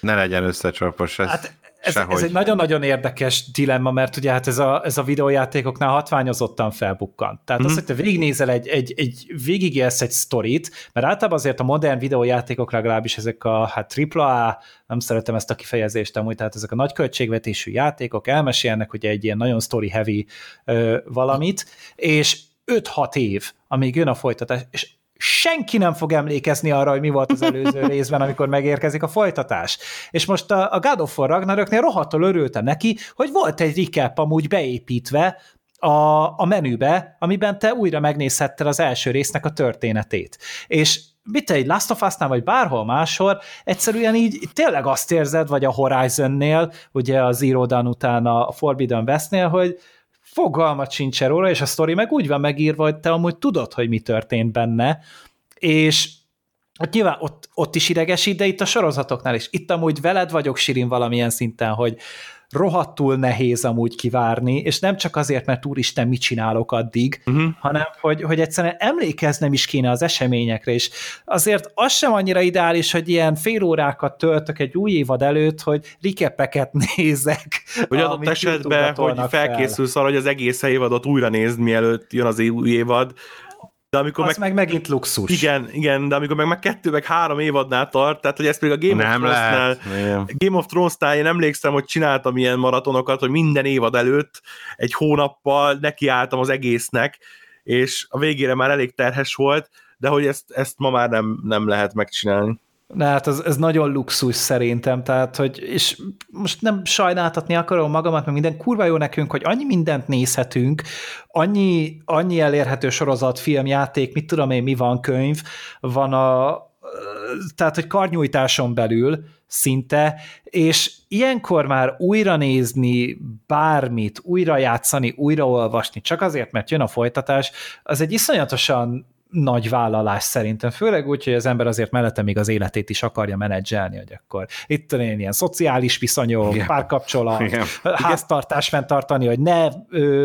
ne legyen összecsapos. Ez... Hát ez, ez egy nagyon-nagyon érdekes dilemma, mert ugye hát ez a, ez a videójátékoknál hatványozottan felbukkant. Tehát mm-hmm. az, hogy te végignézel egy, egy, egy végigélsz egy sztorit, mert általában azért a modern videójátékok legalábbis ezek a hát AAA, nem szeretem ezt a kifejezést amúgy, tehát ezek a nagy költségvetésű játékok elmesélnek ugye egy ilyen nagyon story heavy ö, valamit, és 5-6 év, amíg jön a folytatás, és senki nem fog emlékezni arra, hogy mi volt az előző részben, amikor megérkezik a folytatás. És most a, a God of War Ragnaröknél rohadtól örültem neki, hogy volt egy recap amúgy beépítve a, a menübe, amiben te újra megnézhetted az első résznek a történetét. És mit egy Last of Us-nál, vagy bárhol máshol, egyszerűen így tényleg azt érzed, vagy a Horizon-nél, ugye a Zero Dawn után a Forbidden West-nél, hogy fogalmat sincs róla, és a sztori meg úgy van megírva, hogy te amúgy tudod, hogy mi történt benne, és ott nyilván ott, ott is idegesít, de itt a sorozatoknál is. Itt amúgy veled vagyok, Sirin, valamilyen szinten, hogy rohadtul nehéz amúgy kivárni, és nem csak azért, mert úristen, mit csinálok addig, uh-huh. hanem hogy, hogy egyszerűen emlékeznem is kéne az eseményekre, és azért az sem annyira ideális, hogy ilyen fél órákat töltök egy új évad előtt, hogy rikepeket nézek. Hogy adott esetben, hogy felkészülsz fel. arra, hogy az egész évadot újra nézd, mielőtt jön az új évad, de amikor meg, meg megint luxus. Igen, igen, de amikor meg, meg kettő, meg három évadnál tart, tehát hogy ezt még a Game nem of Thrones-nál, Game of Thrones-nál én emlékszem, hogy csináltam ilyen maratonokat, hogy minden évad előtt egy hónappal nekiálltam az egésznek, és a végére már elég terhes volt, de hogy ezt, ezt ma már nem, nem lehet megcsinálni. Na hát ez, ez nagyon luxus szerintem, tehát hogy, és most nem sajnáltatni akarom magamat, mert minden kurva jó nekünk, hogy annyi mindent nézhetünk, annyi, annyi elérhető sorozat, film, játék, mit tudom én, mi van, könyv, van a, tehát, hogy karnyújtáson belül szinte, és ilyenkor már újra nézni bármit, újra játszani, újra olvasni, csak azért, mert jön a folytatás, az egy iszonyatosan nagy vállalás szerintem, főleg úgy, hogy az ember azért mellette még az életét is akarja menedzselni, hogy akkor itt én ilyen szociális viszonyok, Igen. párkapcsolat, Igen. háztartás fenntartani, hogy ne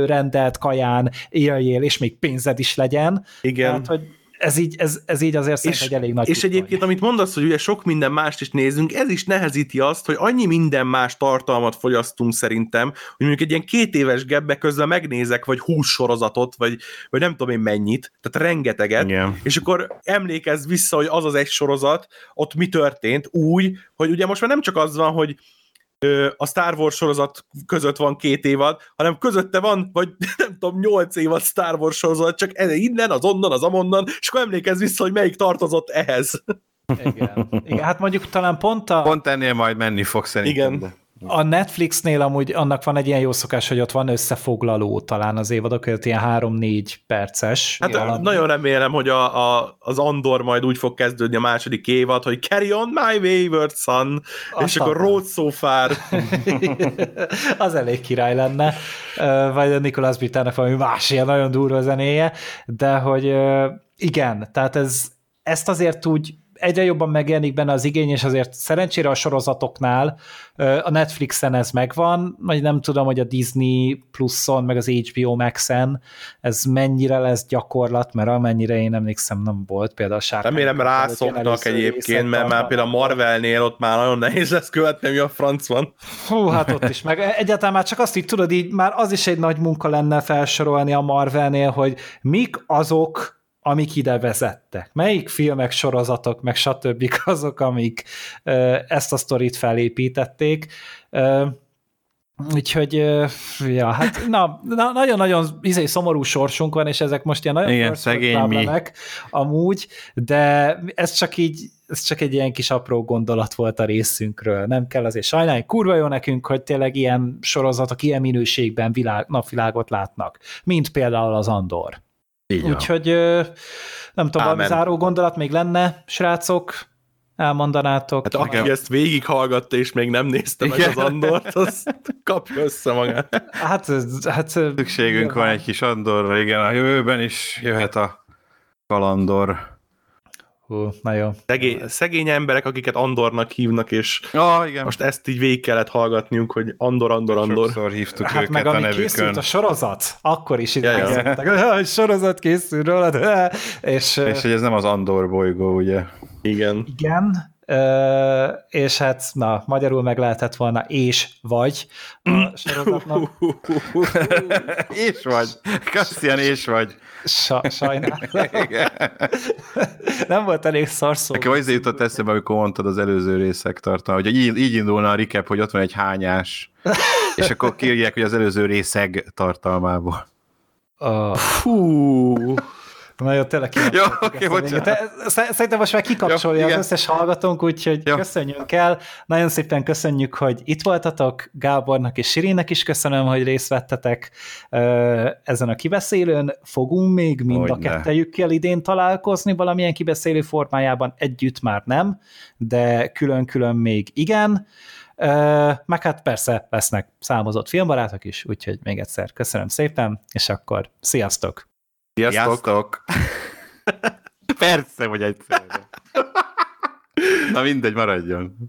rendelt kaján éljél, és még pénzed is legyen. Igen. Tehát, hogy ez így, ez, ez így azért szerintem egy elég nagy És egyébként, amit mondasz, hogy ugye sok minden mást is nézünk, ez is nehezíti azt, hogy annyi minden más tartalmat fogyasztunk szerintem, hogy mondjuk egy ilyen két éves gebbe közben megnézek, vagy hús sorozatot, vagy, vagy nem tudom én mennyit, tehát rengeteget, Igen. és akkor emlékezz vissza, hogy az az egy sorozat, ott mi történt úgy, hogy ugye most már nem csak az van, hogy a Star Wars sorozat között van két évad, hanem közötte van, vagy nem tudom, nyolc évad Star Wars sorozat, csak ez innen, az onnan, az amonnan, és akkor emlékezz vissza, hogy melyik tartozott ehhez. Igen. Igen, hát mondjuk talán pont a... Pont ennél majd menni fog szerintem. Igen. De. A Netflixnél amúgy annak van egy ilyen jó szokás, hogy ott van összefoglaló talán az évadok között, ilyen három-négy perces. Hát valami. nagyon remélem, hogy a, a, az Andor majd úgy fog kezdődni a második évad, hogy carry on my wayward son, Azt és akkor road so far. az elég király lenne. Vagy a Nicholas Brittának valami más ilyen nagyon durva zenéje, de hogy igen, tehát ez, ezt azért úgy egyre jobban megjelenik benne az igény, és azért szerencsére a sorozatoknál a Netflixen ez megvan, vagy nem tudom, hogy a Disney Pluson, meg az HBO Max-en ez mennyire lesz gyakorlat, mert amennyire én emlékszem nem volt például a Sárkány. Remélem rászoknak egyébként, mert már például a Marvelnél ott már nagyon nehéz lesz követni, mi a franc van. Hú, hát ott is, meg egyáltalán már csak azt így tudod, így már az is egy nagy munka lenne felsorolni a Marvelnél, hogy mik azok amik ide vezettek. Melyik filmek, sorozatok, meg stb. azok, amik ezt a sztorit felépítették. Úgyhogy, ja, hát na, na, nagyon-nagyon izé, szomorú sorsunk van, és ezek most ilyen nagyon Igen, szegény mi. amúgy, de ez csak így, ez csak egy ilyen kis apró gondolat volt a részünkről. Nem kell azért sajnálni, kurva jó nekünk, hogy tényleg ilyen sorozatok ilyen minőségben világ, napvilágot látnak, mint például az Andor. Így Úgyhogy nem tudom, valami záró gondolat még lenne, srácok, elmondanátok. Hát aki ezt végighallgatta és még nem nézte meg az Andort, az kapja össze magát. Hát, hát szükségünk van egy kis Andorra, igen, a jövőben is jöhet a kalandor. Hú, na jó. Szegény, szegény emberek, akiket Andornak hívnak, és ah, igen. most ezt így végig kellett hallgatniunk, hogy Andor, Andor, Andor. Sokszor hívtuk hát őket meg a nevükön. készült a sorozat, akkor is ide ja, ja. hogy sorozat készül rólad, és... És hogy ez nem az Andor bolygó, ugye? Igen. Igen, És hát, na, magyarul meg lehetett volna és vagy a sorozatnak. és vagy. Kassian, és vagy. Sa, sajnálom. Nem volt elég szarszó. Nekem az jutott eszembe, amikor mondtad az előző részek tartalma, hogy így, így indulna a recap, hogy ott van egy hányás, és akkor kírják, hogy az előző részeg tartalmából. Uh, Fú. Na jó, tényleg Jó, oké, bocsánat. Szerintem most már kikapcsolja Jó, az igen. összes hallgatónk, úgyhogy Jó. köszönjünk el. Nagyon szépen köszönjük, hogy itt voltatok. Gábornak és Sirinnek is köszönöm, hogy részt vettetek ezen a kibeszélőn. Fogunk még mind a Hogyne. kettejükkel idén találkozni valamilyen kibeszélő formájában, együtt már nem, de külön-külön még igen. Ö, Meg hát persze lesznek számozott filmbarátok is, úgyhogy még egyszer köszönöm szépen, és akkor! Sziasztok! Sziasztok. Persze, hogy egyszerre. Na mindegy, maradjon.